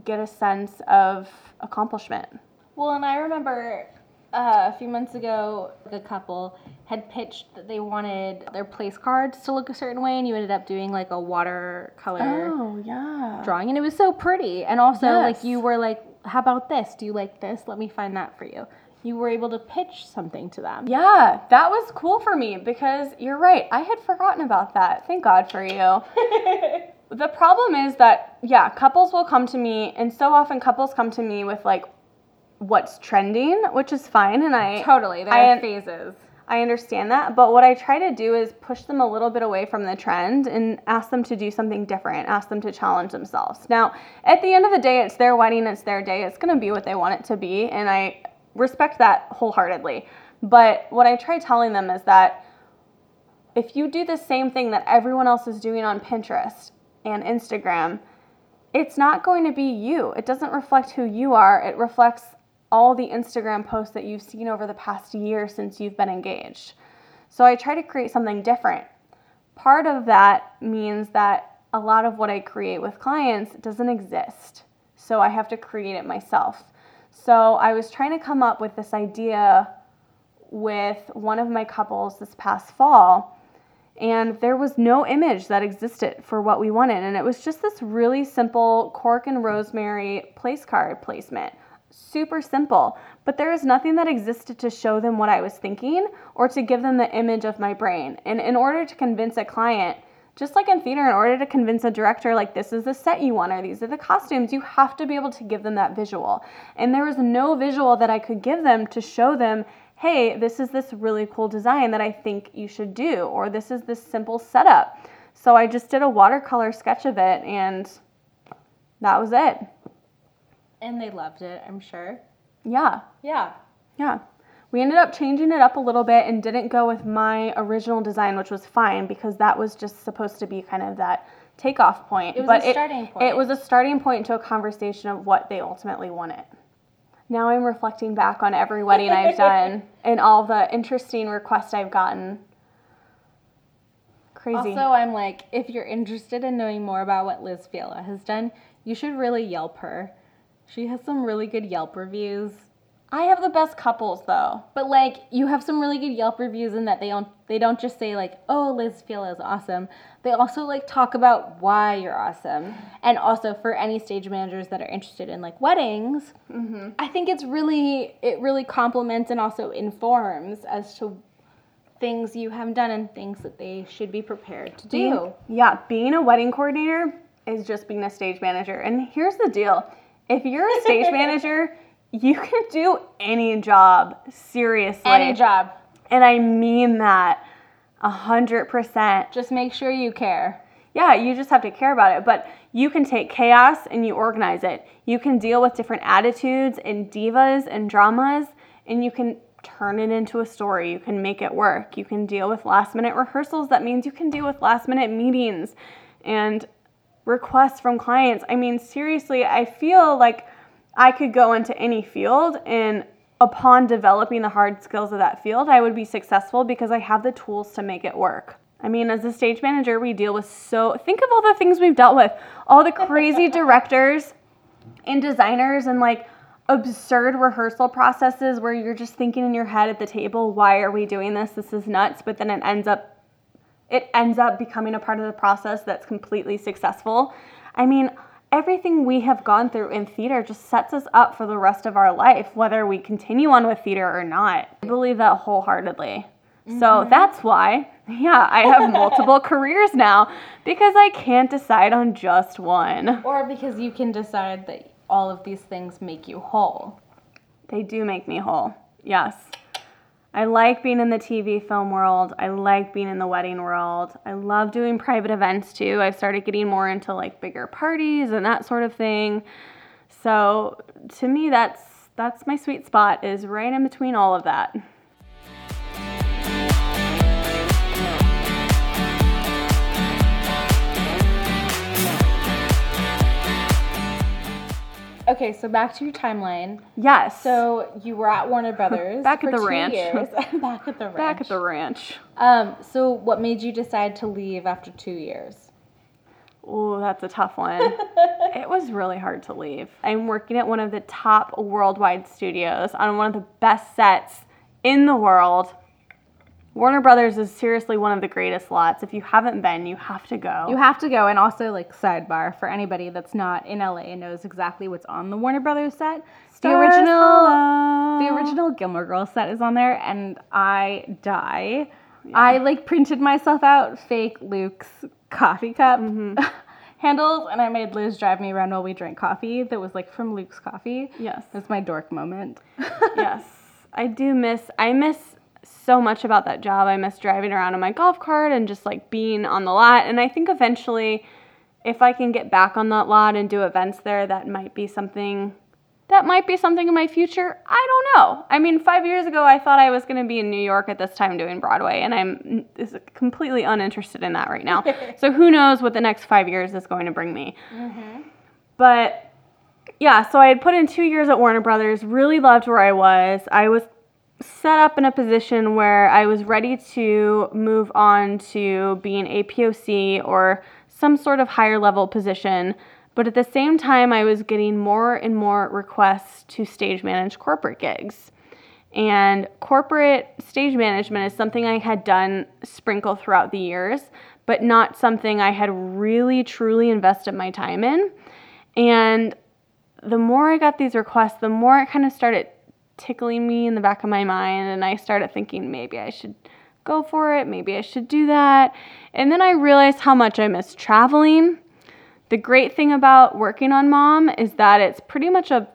get a sense of accomplishment. Well, and I remember uh, a few months ago, a couple had pitched that they wanted their place cards to look a certain way, and you ended up doing like a watercolor Oh, yeah. drawing, and it was so pretty. And also, Yes. like you were like, "How about this? Do you like this? Let me find that for you." You were able to pitch something to them. Yeah, that was cool for me because you're right. I had forgotten about that. Thank God for you. the problem is that, yeah, couples will come to me, and so often couples come to me with like what's trending, which is fine. And I Totally, there I- are phases. I understand that, but what I try to do is push them a little bit away from the trend and ask them to do something different, ask them to challenge themselves. Now, at the end of the day, it's their wedding, it's their day, it's gonna be what they want it to be, and I respect that wholeheartedly. But what I try telling them is that if you do the same thing that everyone else is doing on Pinterest and Instagram, it's not going to be you. It doesn't reflect who you are. It reflects all the Instagram posts that you've seen over the past year since you've been engaged. So I try to create something different. Part of that means that a lot of what I create with clients doesn't exist. So I have to create it myself. So I was trying to come up with this idea with one of my couples this past fall and there was no image that existed for what we wanted and it was just this really simple cork and rosemary place card placement super simple but there is nothing that existed to show them what i was thinking or to give them the image of my brain and in order to convince a client just like in theater in order to convince a director like this is the set you want or these are the costumes you have to be able to give them that visual and there was no visual that i could give them to show them hey, this is this really cool design that I think you should do, or this is this simple setup. So I just did a watercolor sketch of it, and that was it. And they loved it, I'm sure. Yeah, Yeah. yeah. We ended up changing it up a little bit and didn't go with my original design, which was fine because that was just supposed to be kind of that takeoff point. It was but a starting point. It was a starting point to a conversation of what they ultimately wanted. Now I'm reflecting back on every wedding I've done and all the interesting requests I've gotten. Crazy. Also, I'm like, if you're interested in knowing more about what Liz Fiala has done, you should really Yelp her. She has some really good Yelp reviews. I have the best couples though. But like, you have some really good Yelp reviews in that they don't they don't just say like, "Oh, Liz Fiala is awesome." They also like talk about why you're awesome. And also for any stage managers that are interested in like weddings, mm-hmm. I think it's really it really complements and also informs as to things you have done and things that they should be prepared to do. Being- yeah, being a wedding coordinator is just being a stage manager. And here's the deal if you're a stage manager, you can do any job, seriously. Any job. And I mean that a hundred percent. Just make sure you care. Yeah, you just have to care about it. But you can take chaos and you organize it. You can deal with different attitudes and divas and dramas, and you can turn it into a story. You can make it work. You can deal with last minute rehearsals. That means you can deal with last minute meetings and requests from clients. I mean, seriously, I feel like I could go into any field and upon developing the hard skills of that field, I would be successful because I have the tools to make it work. I mean, as a stage manager, we deal with so think of all the things we've dealt with, all the crazy directors and designers and like absurd rehearsal processes where you're just thinking in your head at the table, why are we doing this? This is nuts, but then it ends up it ends up becoming a part of the process that's completely successful. I mean, everything we have gone through in theater just sets us up for the rest of our life, whether we continue on with theater or not. I believe that wholeheartedly. So mm-hmm. that's why, yeah, I have multiple careers now because I can't decide on just one. Or because you can decide that all of these things make you whole. They do make me whole. Yes. I like being in the TV film world. I like being in the wedding world. I love doing private events too. I've started getting more into like bigger parties and that sort of thing. So, to me that's that's my sweet spot is right in between all of that. Okay, so back to your timeline. Yes. So you were at Warner Brothers Back at the two ranch. Years. back at the ranch. back at the ranch. Um. So what made you decide to leave after two years? Oh, that's a tough one. it was really hard to leave. I'm working at one of the top worldwide studios on one of the best sets in the world. Warner Brothers is seriously one of the greatest lots. If you haven't been, you have to go. You have to go, and also like sidebar for anybody that's not in LA and knows exactly what's on the Warner Brothers set. The original, the original Gilmore Girls set is on there, and I die. I like printed myself out fake Luke's coffee cup mm-hmm. handles, and I made Liz drive me around while we drank coffee. That was like from Luke's Coffee. Yes. That's my dork moment. yes. I do miss I miss so much about that job. I miss driving around in my golf cart and just like being on the lot. And I think eventually if I can get back on that lot and do events there, that might be something that might be something in my future. I don't know. I mean, 5 years ago I thought I was going to be in New York at this time doing Broadway and I'm is completely uninterested in that right now. so who knows what the next 5 years is going to bring me. Mm-hmm. But yeah, so I had put in two years at Warner Brothers, really loved where I was. I was set up in a position where I was ready to move on to being a POC or some sort of higher level position. But at the same time, I was getting more and more requests to stage manage corporate gigs. And corporate stage management is something I had done sprinkle throughout the years, but not something I had really truly invested my time in. And the more I got these requests, the more it kind of started tickling me in the back of my mind. And I started thinking maybe I should go for it, maybe I should do that. And then I realized how much I miss traveling. The great thing about working on Mom is that it's pretty much a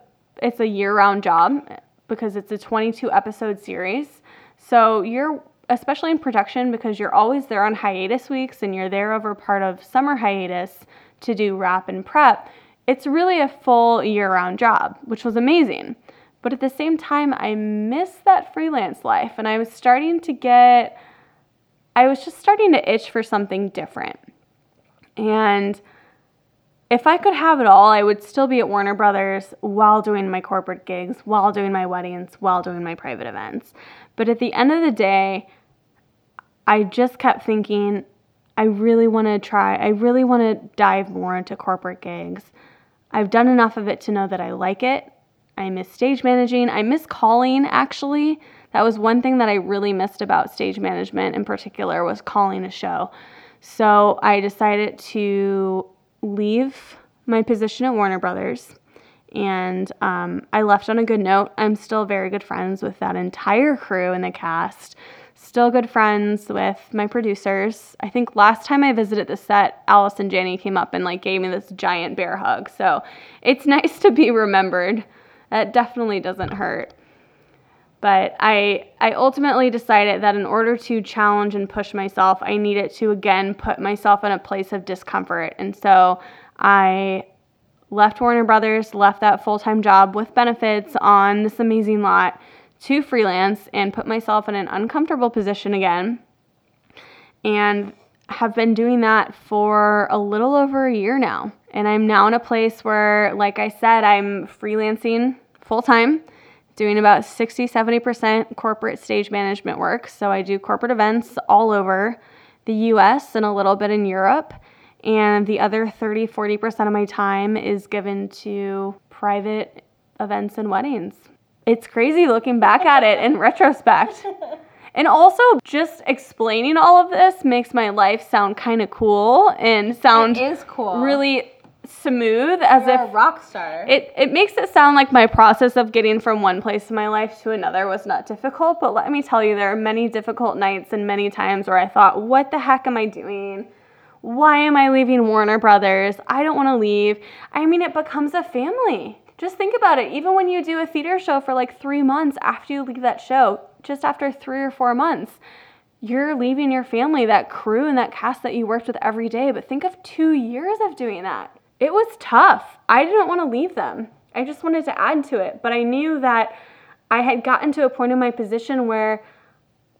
it's a year-round job because it's a 22 episode series. So you're especially in production because you're always there on hiatus weeks and you're there over part of summer hiatus to do wrap and prep. It's really a full year-round job, which was amazing. But at the same time, I miss that freelance life and I was starting to get I was just starting to itch for something different. And if I could have it all, I would still be at Warner Brothers while doing my corporate gigs, while doing my weddings, while doing my private events. But at the end of the day, I just kept thinking, I really want to try, I really want to dive more into corporate gigs. I've done enough of it to know that I like it. I miss stage managing. I miss calling, actually. That was one thing that I really missed about stage management in particular was calling a show. So I decided to leave my position at Warner Brothers. And um, I left on a good note. I'm still very good friends with that entire crew and the cast. Still good friends with my producers. I think last time I visited the set, Allison Janney came up and like gave me this giant bear hug. So it's nice to be remembered. That definitely doesn't hurt. But I I ultimately decided that in order to challenge and push myself, I needed to again put myself in a place of discomfort. And so I left Warner Brothers, left that full-time job with benefits on this amazing lot to freelance and put myself in an uncomfortable position again. And have been doing that for a little over a year now. And I'm now in a place where, like I said, I'm freelancing full time, doing about 60, 70% corporate stage management work. So I do corporate events all over the US and a little bit in Europe. And the other 30, 40% of my time is given to private events and weddings. It's crazy looking back at it in retrospect. And also, just explaining all of this makes my life sound kind of cool and sound It is cool. really smooth as You're if a rock star. it, it makes it sound like my process of getting from one place in my life to another was not difficult, but let me tell you, there are many difficult nights and many times where I thought, what the heck am I doing? Why am I leaving Warner Brothers? I don't want to leave. I mean, it becomes a family. Just think about it. Even when you do a theater show for like three months after you leave that show, just after three or four months, you're leaving your family, that crew and that cast that you worked with every day. But think of two years of doing that. It was tough. I didn't want to leave them. I just wanted to add to it. But I knew that I had gotten to a point in my position where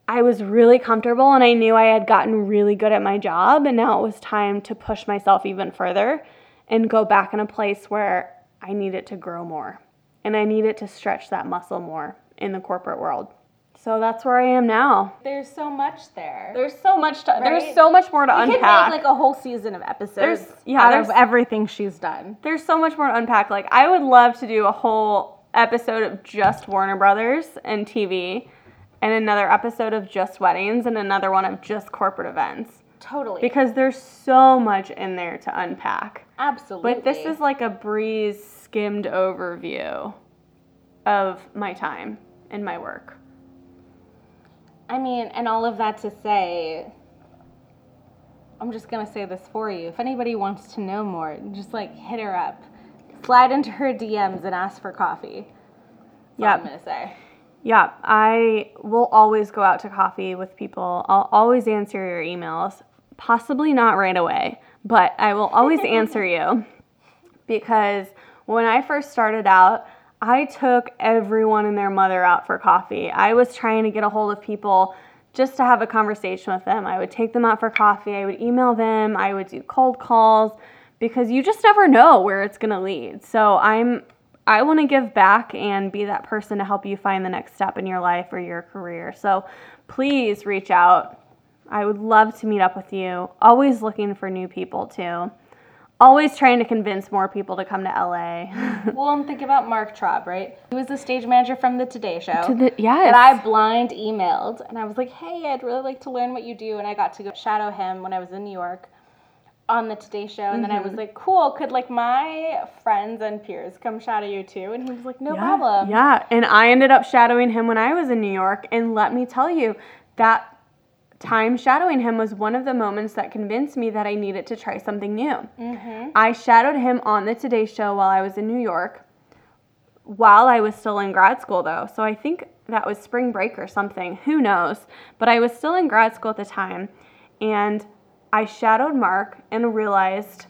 I was really comfortable and I knew I had gotten really good at my job. And now it was time to push myself even further and go back in a place where I needed to grow more and I needed to stretch that muscle more in the corporate world. So that's where I am now. There's so much there. There's so much to, Right? there's so much more to we unpack. could make like a whole season of episodes There's- yeah, out of there's- everything she's done. there's so much more to unpack. Like I would love to do a whole episode of just Warner Brothers and TV and another episode of just weddings and another one of just corporate events Totally. because there's so much in there to unpack. Absolutely. But this is like a breeze skimmed overview of my time and my work. I mean, and all of that to say, I'm just gonna say this for you. If anybody wants to know more, just like hit her up, slide into her DMs and ask for coffee. Yeah. I'm gonna say. Yeah, I will always go out to coffee with people. I'll always answer your emails. Possibly not right away, but I will always answer you because when I first started out, I took everyone and their mother out for coffee. I was trying to get a hold of people just to have a conversation with them. I would take them out for coffee, I would email them, I would do cold calls because you just never know where it's going to lead. So I'm I want to give back and be that person to help you find the next step in your life or your career. So please reach out. I would love to meet up with you. Always looking for new people too. Always trying to convince more people to come to LA. Well, and think about Mark Traub, right? He was the stage manager from the Today Show. to the yes. that I blind emailed and I was like, hey, I'd really like to learn what you do. And I got to go shadow him when I was in New York on the Today Show. And then I Mm-hmm. was like, cool, could like my friends and peers come shadow you too? And he was like, no yeah, problem. Yeah, and I ended up shadowing him when I was in New York. And let me tell you, that time shadowing him was one of the moments that convinced me that I needed to try something new. Mm-hmm. I shadowed him on the Today Show while I was in New York, while I was still in grad school, though. So I think that was spring break or something. Who knows? But I was still in grad school at the time. And I shadowed Mark and realized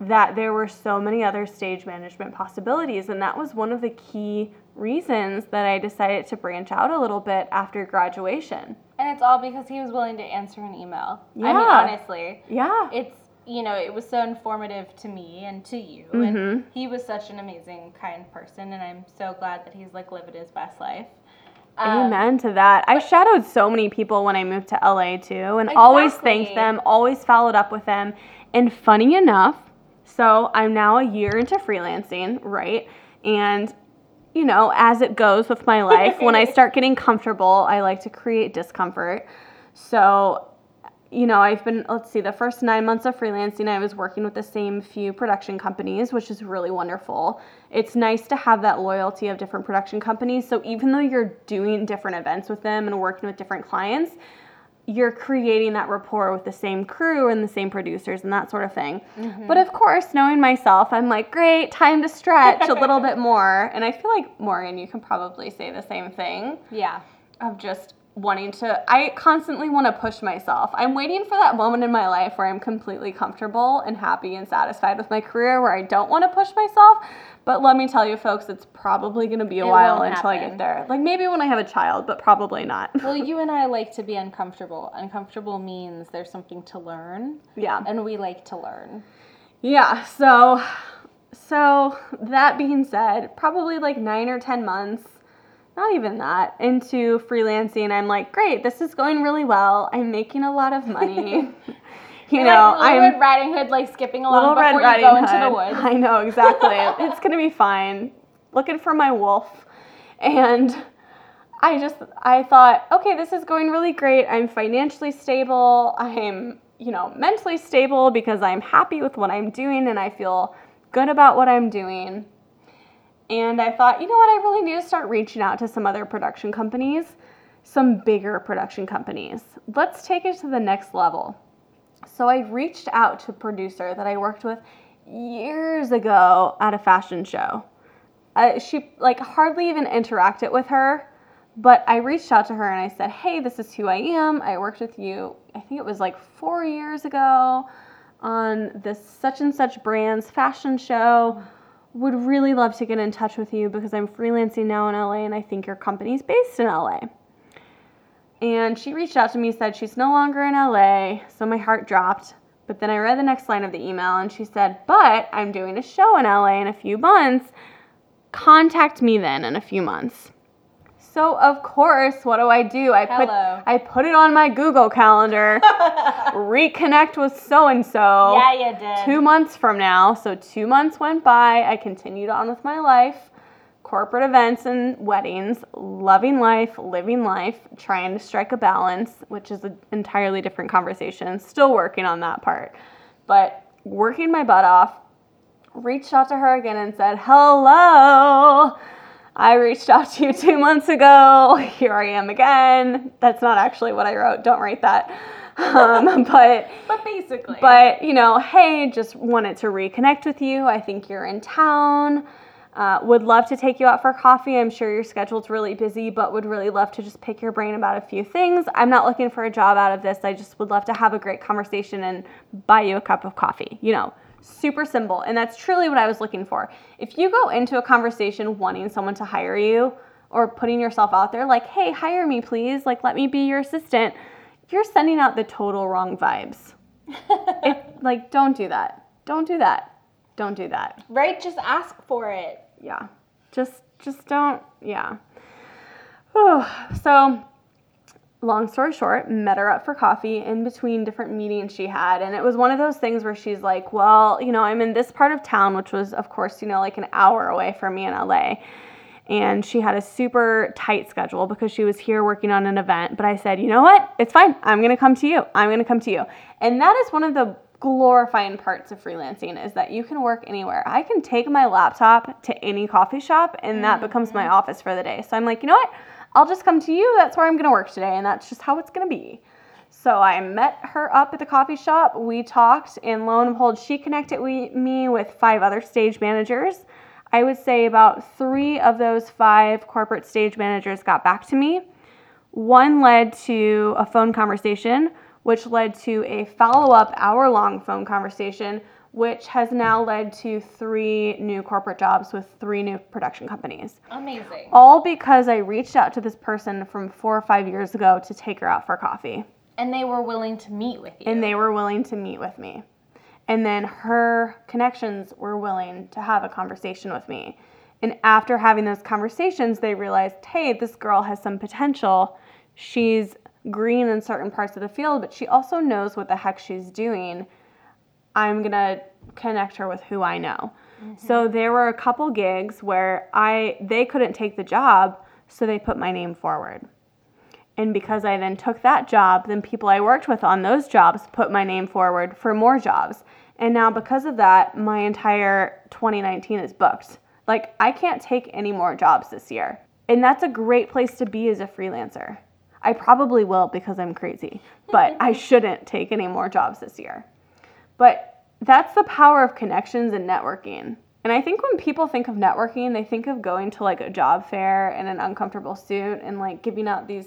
that there were so many other stage management possibilities. And that was one of the key reasons that I decided to branch out a little bit after graduation. And it's all because he was willing to answer an email. Yeah. I mean, honestly, Yeah. it's, you know, it was so informative to me and to you. Mm-hmm. And he was such an amazing, kind person. And I'm so glad that he's like living his best life. Um, Amen to that. I shadowed so many people when I moved to LA too, and always thanked them, always followed up with them. And funny enough, so I'm now a year into freelancing, right? And you know, as it goes with my life, when I start getting comfortable, I like to create discomfort. So, you know, I've been, let's see, the first nine months of freelancing, I was working with the same few production companies, which is really wonderful. It's nice to have that loyalty of different production companies. So, even though you're doing different events with them and working with different clients, you're creating that rapport with the same crew and the same producers and that sort of thing. Mm-hmm. But of course, knowing myself, I'm like, great, time to stretch a little bit more. And I feel like, Morgan, you can probably say the same thing Yeah. of just wanting to I constantly want to push myself. I'm waiting for that moment in my life where I'm completely comfortable and happy and satisfied with my career where I don't want to push myself. But let me tell you folks, it's probably going to be a It while until I get there. Like maybe when I have a child, but probably not. Well, you and I like to be uncomfortable. Uncomfortable means there's something to learn, yeah. and we like to learn. Yeah, so so that being said, probably like 9 or 10 months, not even that, into freelancing, I'm like, great, this is going really well. I'm making a lot of money. you You're know, like Little I'm Red Riding Hood, like skipping along Little before Red you go Riding into the woods. I know exactly. it's gonna be fine. Looking for my wolf, and I just I thought, okay, this is going really great. I'm financially stable. I'm you know mentally stable because I'm happy with what I'm doing and I feel good about what I'm doing. And I thought, you know what, I really need to start reaching out to some other production companies, some bigger production companies. Let's take it to the next level. So I reached out to a producer that I worked with years ago at a fashion show. Uh, she like hardly even interacted with her, but I reached out to her and I said, "Hey, this is who I am. I worked with you. I think it was like 4 years ago on this such and such brand's fashion show. Would really love to get in touch with you because I'm freelancing now in LA and I think your company's based in LA." And she reached out to me, said she's no longer in LA, so my heart dropped. But then I read the next line of the email and she said, But I'm doing a show in LA in a few months. Contact me then in a few months. So of course, what do I do? I put I put it on my Google calendar. reconnect with so and so. Yeah, you did. Two months from now. So two months went by. I continued on with my life, corporate events and weddings, loving life, living life, trying to strike a balance, which is an entirely different conversation. Still working on that part. But working my butt off, reached out to her again and said, Hello. I reached out to you two months ago. Here I am again. That's not actually what I wrote. Don't write that. Um, but but basically. but you know, hey, just wanted to reconnect with you. I think you're in town. Uh, would love to take you out for coffee. I'm sure your schedule's really busy, but would really love to just pick your brain about a few things. I'm not looking for a job out of this. I just would love to have a great conversation and buy you a cup of coffee. You know, super simple. And that's truly what I was looking for. If you go into a conversation wanting someone to hire you or putting yourself out there, like, hey, hire me, please, like, let me be your assistant, you're sending out the total wrong vibes. If like, don't do that. Don't do that. Don't do that. right? Just ask for it. Yeah. Just just don't yeah. Whew. So long story short, met her up for coffee in between different meetings she had. And it was one of those things where she's like, Well, you know, I'm in this part of town, which was, of course, you know, like an hour away from me in LA. And she had a super tight schedule because she was here working on an event. But I said, You know what? It's fine. I'm going to come to you. I'm going to come to you. And that is one of the glorifying parts of freelancing is that you can work anywhere. I can take my laptop to any coffee shop and that becomes my mm-hmm. office for the day. So I'm like, you know what? I'll just come to you. That's where I'm going to work today and that's just how it's going to be. So I met her up at the coffee shop. We talked and lo and behold, she connected we, me with five other stage managers. I would say about 3 of those 5 corporate stage managers got back to me. One led to a phone conversation, which led to a follow up hour long phone conversation, which has now led to three new corporate jobs with three new production companies. Amazing. All because I reached out to this person from four or five years ago to take her out for coffee. And they were willing to meet with you. And they were willing to meet with me. And then her connections were willing to have a conversation with me. And after having those conversations, they realized, hey, this girl has some potential. She's green in certain parts of the field, but she also knows what the heck she's doing. I'm gonna connect her with who I know. Mm-hmm. So there were a couple gigs where I they couldn't take the job, so they put my name forward. And because I then took that job, then people I worked with on those jobs put my name forward for more jobs. And now because of that, my entire 2019 is booked. Like I can't take any more jobs this year. And that's a great place to be as a freelancer. I probably will because I'm crazy, but I shouldn't take any more jobs this year. But that's the power of connections and networking. And I think when people think of networking, they think of going to like a job fair in an uncomfortable suit and like giving out these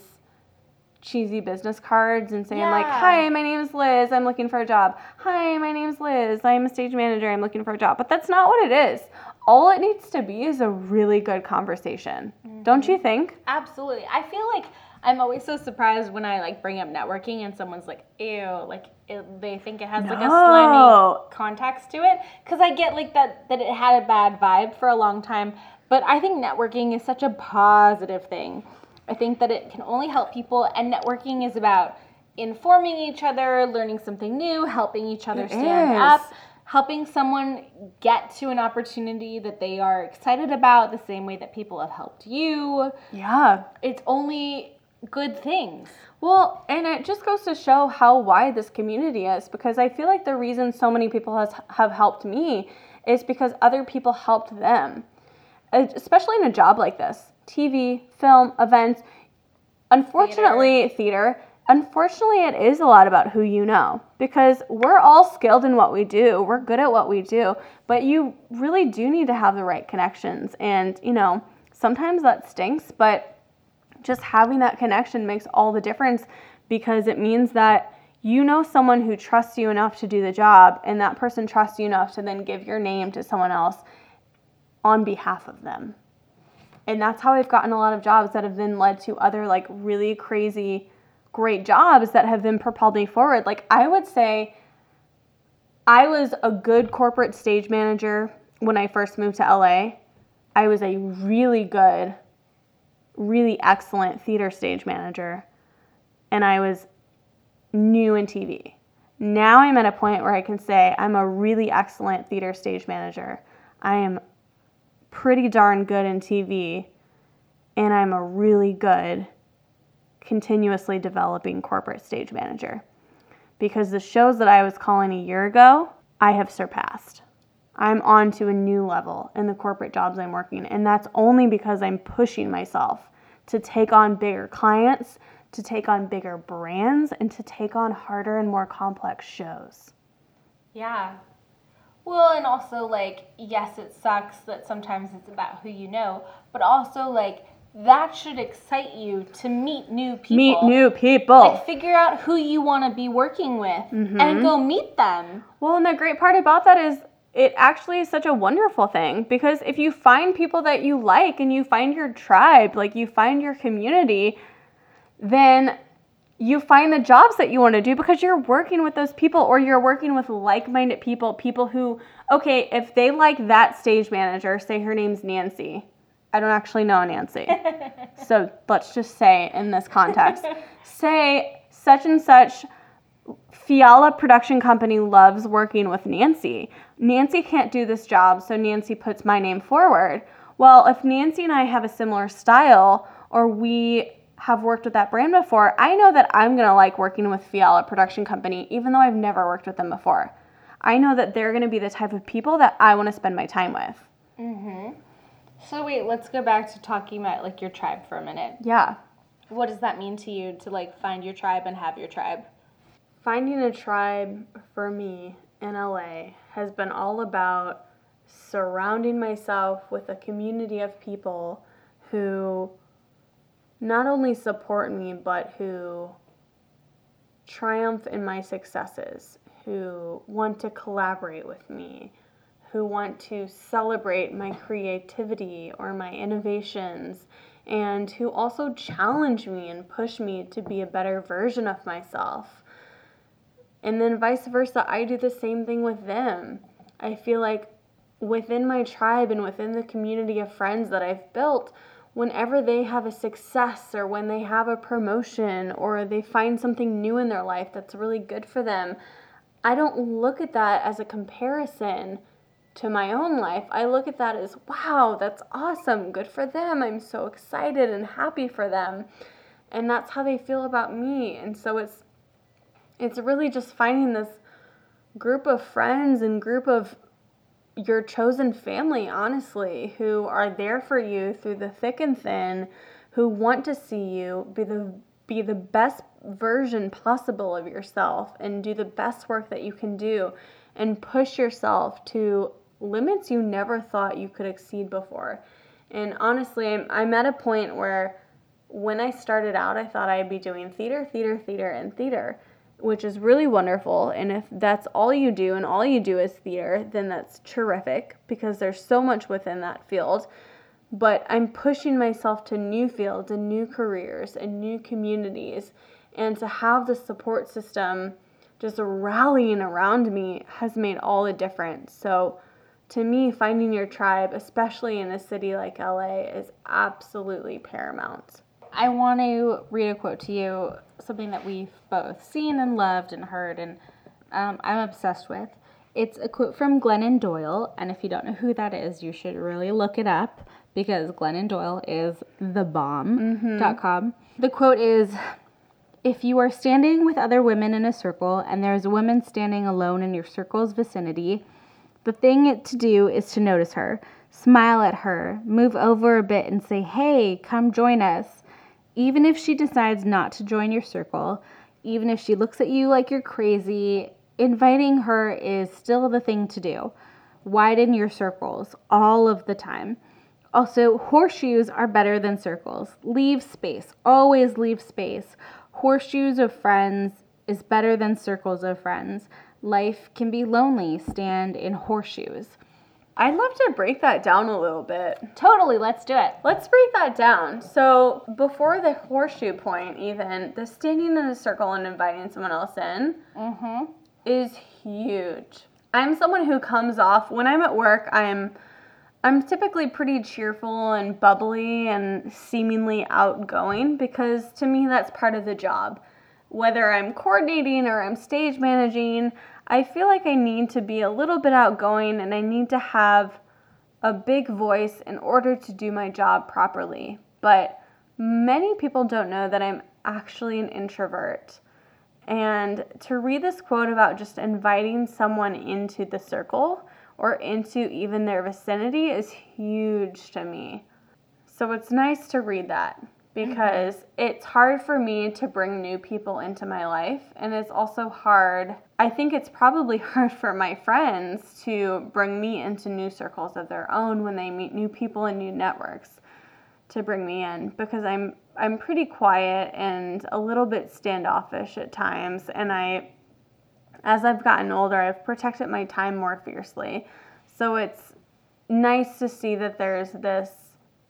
cheesy business cards and saying like, "Hi, my name is Liz. I'm looking for a job. Hi, my name is Liz. I'm a stage manager. I'm looking for a job." But that's not what it is. All it needs to be is a really good conversation. Don't mm-hmm. you think? Absolutely. I feel like I'm always so surprised when I like bring up networking and someone's like, "Ew," like it, they think it has like a slimy No. context to it. Because I get like that that it had a bad vibe for a long time, but I think networking is such a positive thing. I think that it can only help people, and networking is about informing each other, learning something new, helping each other It stand is. up, helping someone get to an opportunity that they are excited about, the same way that people have helped you Yeah. it's only good things. Well, and it just goes to show how wide this community is because I feel like the reason so many people has, have helped me is because other people helped them. Especially in a job like this TV, film, events. Unfortunately, theater. Unfortunately, it is a lot about who you know because we're all skilled in what we do. We're good at what we do, but you really do need to have the right connections. And, you know, sometimes that stinks, but just having that connection makes all the difference because it means that you know someone who trusts you enough to do the job and that person trusts you enough to then give your name to someone else on behalf of them. And that's how I've gotten a lot of jobs that have then led to other like really crazy great jobs that have then propelled me forward. Like I would say I was a good corporate stage manager when I first moved to LA. I was a really good, really excellent theater stage manager, and I was new in TV. Now I'm at a point where I can say I'm a really excellent theater stage manager. I am pretty darn good in TV, and I'm a really good, continuously developing corporate stage manager. Because the shows that I was calling a year ago, I have surpassed. I'm on to a new level in the corporate jobs I'm working, and that's only because I'm pushing myself to take on bigger clients, to take on bigger brands, and to take on harder and more complex shows. Yeah. Well, and also, like, yes, it sucks that sometimes it's about who you know, but also, like, that should excite you to meet new people. Meet new people. Like, figure out who you want to be working with mm-hmm. and go meet them. Well, and the great part about that is it actually is such a wonderful thing because if you find people that you like and you find your tribe, like you find your community, then you find the jobs that you want to do because you're working with those people or you're working with like-minded people, people who okay, if they like that stage manager, say her name's Nancy. I don't actually know Nancy. so let's just say in this context, say such and such Fiala production company loves working with Nancy. Nancy can't do this job, so Nancy puts my name forward. Well, if Nancy and I have a similar style or we have worked with that brand before, I know that I'm going to like working with Fiala production company even though I've never worked with them before. I know that they're going to be the type of people that I want to spend my time with. Mhm. So wait, let's go back to talking about like your tribe for a minute. Yeah. What does that mean to you to like find your tribe and have your tribe? Finding a tribe for me in LA has been all about surrounding myself with a community of people who not only support me, but who triumph in my successes, who want to collaborate with me, who want to celebrate my creativity or my innovations, and who also challenge me and push me to be a better version of myself. And then vice versa, I do the same thing with them. I feel like within my tribe and within the community of friends that I've built, whenever they have a success or when they have a promotion or they find something new in their life that's really good for them, I don't look at that as a comparison to my own life. I look at that as, wow, that's awesome. Good for them. I'm so excited and happy for them. And that's how they feel about me. And so it's it's really just finding this group of friends and group of your chosen family, honestly, who are there for you through the thick and thin, who want to see you be the be the best version possible of yourself and do the best work that you can do and push yourself to limits you never thought you could exceed before. And honestly, I'm, I'm at a point where when I started out, I thought I'd be doing theater, theater, theater, and theater which is really wonderful. And if that's all you do and all you do is theater, then that's terrific because there's so much within that field. But I'm pushing myself to new fields and new careers and new communities. And to have the support system just rallying around me has made all the difference. So, to me, finding your tribe, especially in a city like LA, is absolutely paramount. I want to read a quote to you, something that we've both seen and loved and heard, and um, I'm obsessed with. It's a quote from Glennon Doyle, and if you don't know who that is, you should really look it up because Glennon Doyle is thebomb.com. The quote is If you are standing with other women in a circle and there is a woman standing alone in your circle's vicinity, the thing to do is to notice her, smile at her, move over a bit and say, Hey, come join us. Even if she decides not to join your circle, even if she looks at you like you're crazy, inviting her is still the thing to do. Widen your circles all of the time. Also, horseshoes are better than circles. Leave space. Always leave space. Horseshoes of friends is better than circles of friends. Life can be lonely. Stand in horseshoes. I'd love to break that down a little bit. Totally, let's do it. Let's break that down. So, before the horseshoe point, even, the standing in a circle and inviting someone else in Mm-hmm. is huge. I'm someone who comes off when I'm at work, I'm I'm typically pretty cheerful and bubbly and seemingly outgoing because to me that's part of the job. Whether I'm coordinating or I'm stage managing, I feel like I need to be a little bit outgoing and I need to have a big voice in order to do my job properly. But many people don't know that I'm actually an introvert. And to read this quote about just inviting someone into the circle or into even their vicinity is huge to me. So it's nice to read that because mm-hmm. it's hard for me to bring new people into my life. And it's also hard, I think it's probably hard for my friends to bring me into new circles of their own when they meet new people and new networks to bring me in because I'm I'm pretty quiet and a little bit standoffish at times and I as I've gotten older I've protected my time more fiercely. So it's nice to see that there's this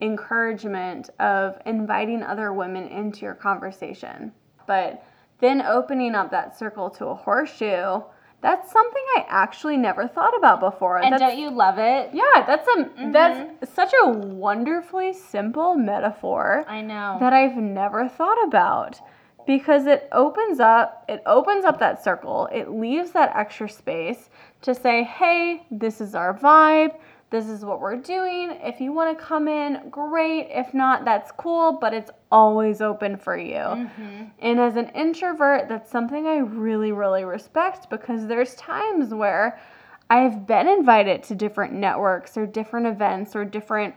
encouragement of inviting other women into your conversation. But then opening up that circle to a horseshoe that's something I actually never thought about before. And that's, don't you love it? Yeah, that's a mm-hmm. that's such a wonderfully simple metaphor. I know. That I've never thought about because it opens up it opens up that circle. It leaves that extra space to say, "Hey, this is our vibe this is what we're doing. If you want to come in, great. If not, that's cool, but it's always open for you. Mm-hmm. And as an introvert, that's something I really, really respect because there's times where I've been invited to different networks or different events or different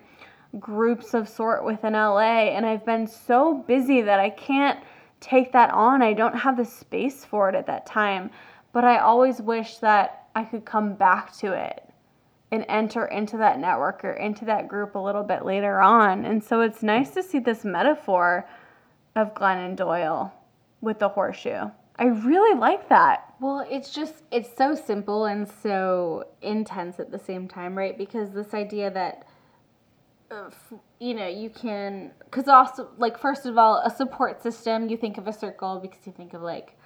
groups of sort within LA, and I've been so busy that I can't take that on. I don't have the space for it at that time. But I always wish that I could come back to it and enter into that network or into that group a little bit later on. And so it's nice to see this metaphor of Glennon Doyle with the horseshoe. I really like that. Well, it's just, it's so simple and so intense at the same time, right? Because this idea that, uh, you know, you can, because also, like, first of all, a support system, you think of a circle because you think of like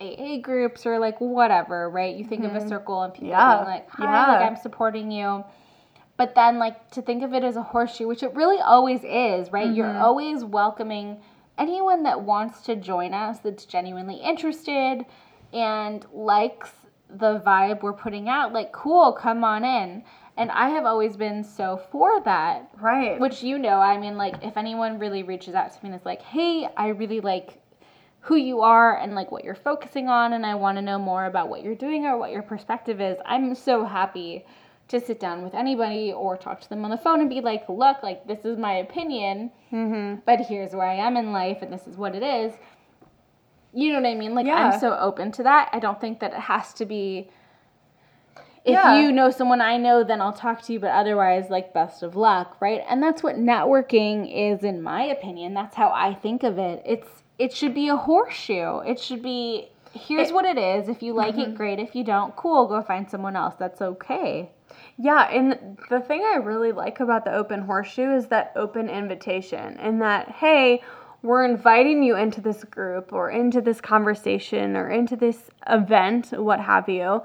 AA groups or like whatever, right? You think mm-hmm. of a mm-hmm. circle and people yeah. being like, "Hi, yeah. like I'm supporting you." But then like to think of it as a horseshoe, which it really always is, right? Mm-hmm. You're always welcoming anyone that wants to join us that's genuinely interested and likes the vibe we're putting out. Like, cool, come on in. And I have always been so for that. Right. Which you know, I mean, like, if anyone really reaches out to me and is like, hey, I really like who you are and like what you're focusing on and I want to know more about what you're doing or what your perspective is. I'm so happy to sit down with anybody or talk to them on the phone and be like, look, like this is my opinion, mm-hmm. but here's where I am in life and this is what it is. You know what I mean? Like yeah. I'm so open to that. I don't think that it has to be if yeah. you know someone I know, then I'll talk to you, but otherwise, like, best of luck, right? And that's what networking is, in my opinion. That's how I think of it. It's it should be a horseshoe. It should be here's it, what it is. If you like mm-hmm. it, great. If you don't, cool, go find someone else. That's okay. Yeah, and the thing I really like about the open horseshoe is that open invitation and that, hey, we're inviting you into this group or into this conversation or into this event, what have you.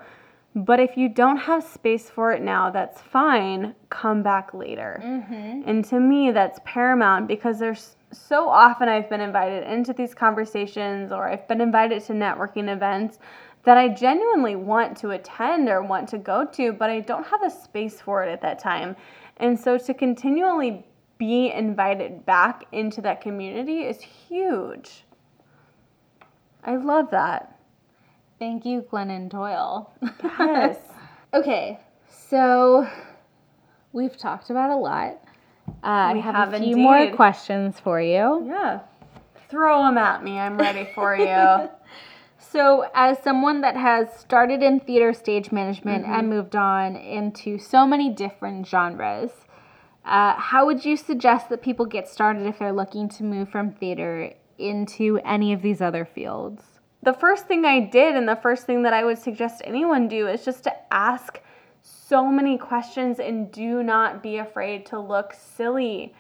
But if you don't have space for it now, that's fine. Come back later. Mm-hmm. And to me, that's paramount because there's so often I've been invited into these conversations or I've been invited to networking events that I genuinely want to attend or want to go to, but I don't have the space for it at that time. And so to continually be invited back into that community is huge. I love that. Thank you, Glennon Doyle. Yes. okay, so we've talked about a lot. Uh, I have, have a few indeed. more questions for you. Yeah. Throw them at me. I'm ready for you. so, as someone that has started in theater stage management mm-hmm. and moved on into so many different genres, uh, how would you suggest that people get started if they're looking to move from theater into any of these other fields? The first thing I did, and the first thing that I would suggest anyone do, is just to ask so many questions and do not be afraid to look silly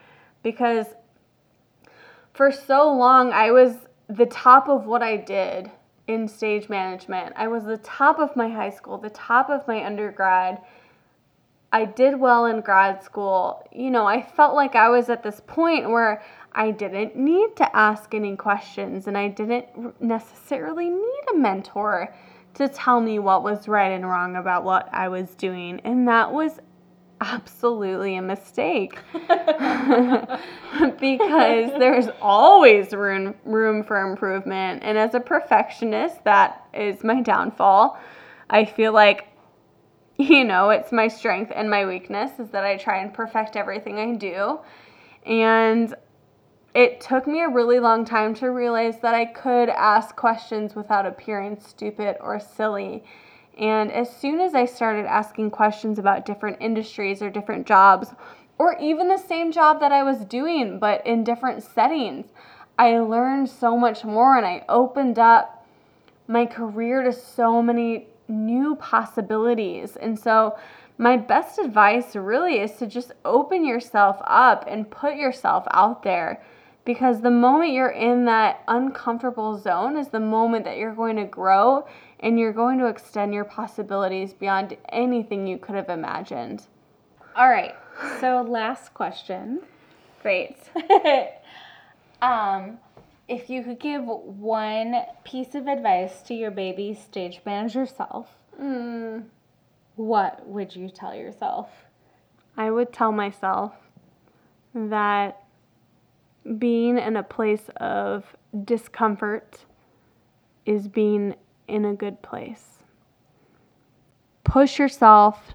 because for so long I was the top of what I did in stage management. I was the top of my high school, the top of my undergrad. I did well in grad school. You know, I felt like I was at this point where I didn't need to ask any questions and I didn't necessarily need a mentor to tell me what was right and wrong about what I was doing. And that was absolutely a mistake. Because there's always room room for improvement. And as a perfectionist that is my downfall. I feel like you know it's my strength and my weakness is that i try and perfect everything i do. And it took me a really long time to realize that i could ask questions without appearing stupid or silly and as soon as I started asking questions about different industries or different jobs, or even the same job that I was doing, but in different settings, I learned so much more and I opened up my career to so many new possibilities. And so, my best advice really is to just open yourself up and put yourself out there because the moment you're in that uncomfortable zone is the moment that you're going to grow and you're going to extend your possibilities beyond anything you could have imagined. All right. So last question. Great. um, if you could give one piece of advice to your baby stage manager self, mm. what would you tell yourself? I would tell myself that being in a place of discomfort is being in a good place. Push yourself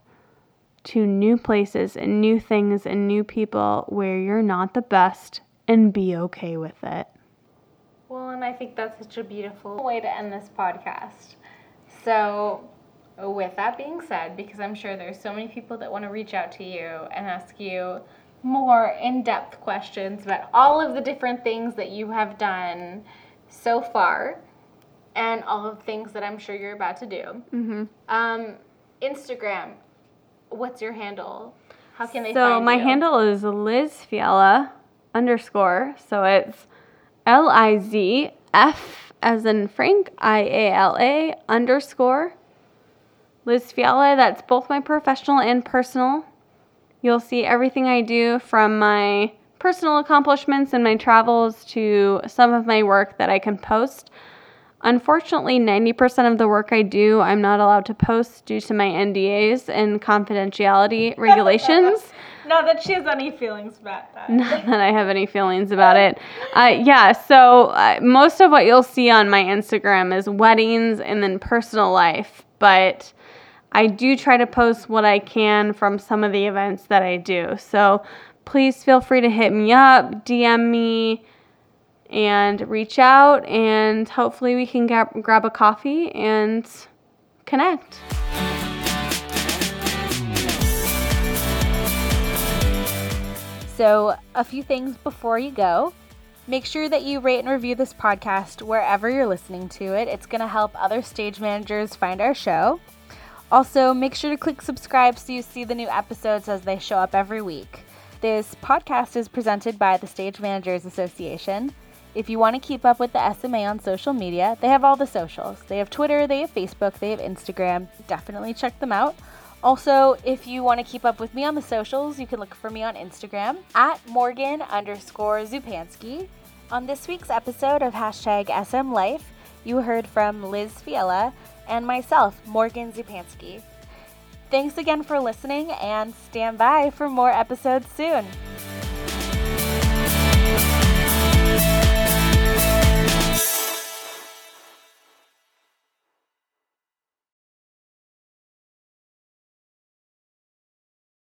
to new places and new things and new people where you're not the best and be okay with it. Well, and I think that's such a beautiful way to end this podcast. So, with that being said, because I'm sure there's so many people that want to reach out to you and ask you more in depth questions about all of the different things that you have done so far and all of the things that I'm sure you're about to do. Mm-hmm. Um, Instagram, what's your handle? How can they so my you? handle is Liz Fiala underscore. So it's L I Z F as in Frank I A L A underscore Liz Fiala. That's both my professional and personal. You'll see everything I do from my personal accomplishments and my travels to some of my work that I can post. Unfortunately, 90% of the work I do, I'm not allowed to post due to my NDAs and confidentiality regulations. not that she has any feelings about that. Not that I have any feelings about it. Uh, yeah, so uh, most of what you'll see on my Instagram is weddings and then personal life, but I do try to post what I can from some of the events that I do. So please feel free to hit me up, DM me, and reach out, and hopefully we can grab, grab a coffee and connect. So, a few things before you go. Make sure that you rate and review this podcast wherever you're listening to it. It's going to help other stage managers find our show. Also, make sure to click subscribe so you see the new episodes as they show up every week. This podcast is presented by the Stage Managers Association. If you want to keep up with the SMA on social media, they have all the socials. They have Twitter, they have Facebook, they have Instagram. Definitely check them out. Also, if you want to keep up with me on the socials, you can look for me on Instagram at Morgan underscore Zupansky. On this week's episode of hashtag SM Life, you heard from Liz Fiala and myself, Morgan Zupansky. Thanks again for listening and stand by for more episodes soon.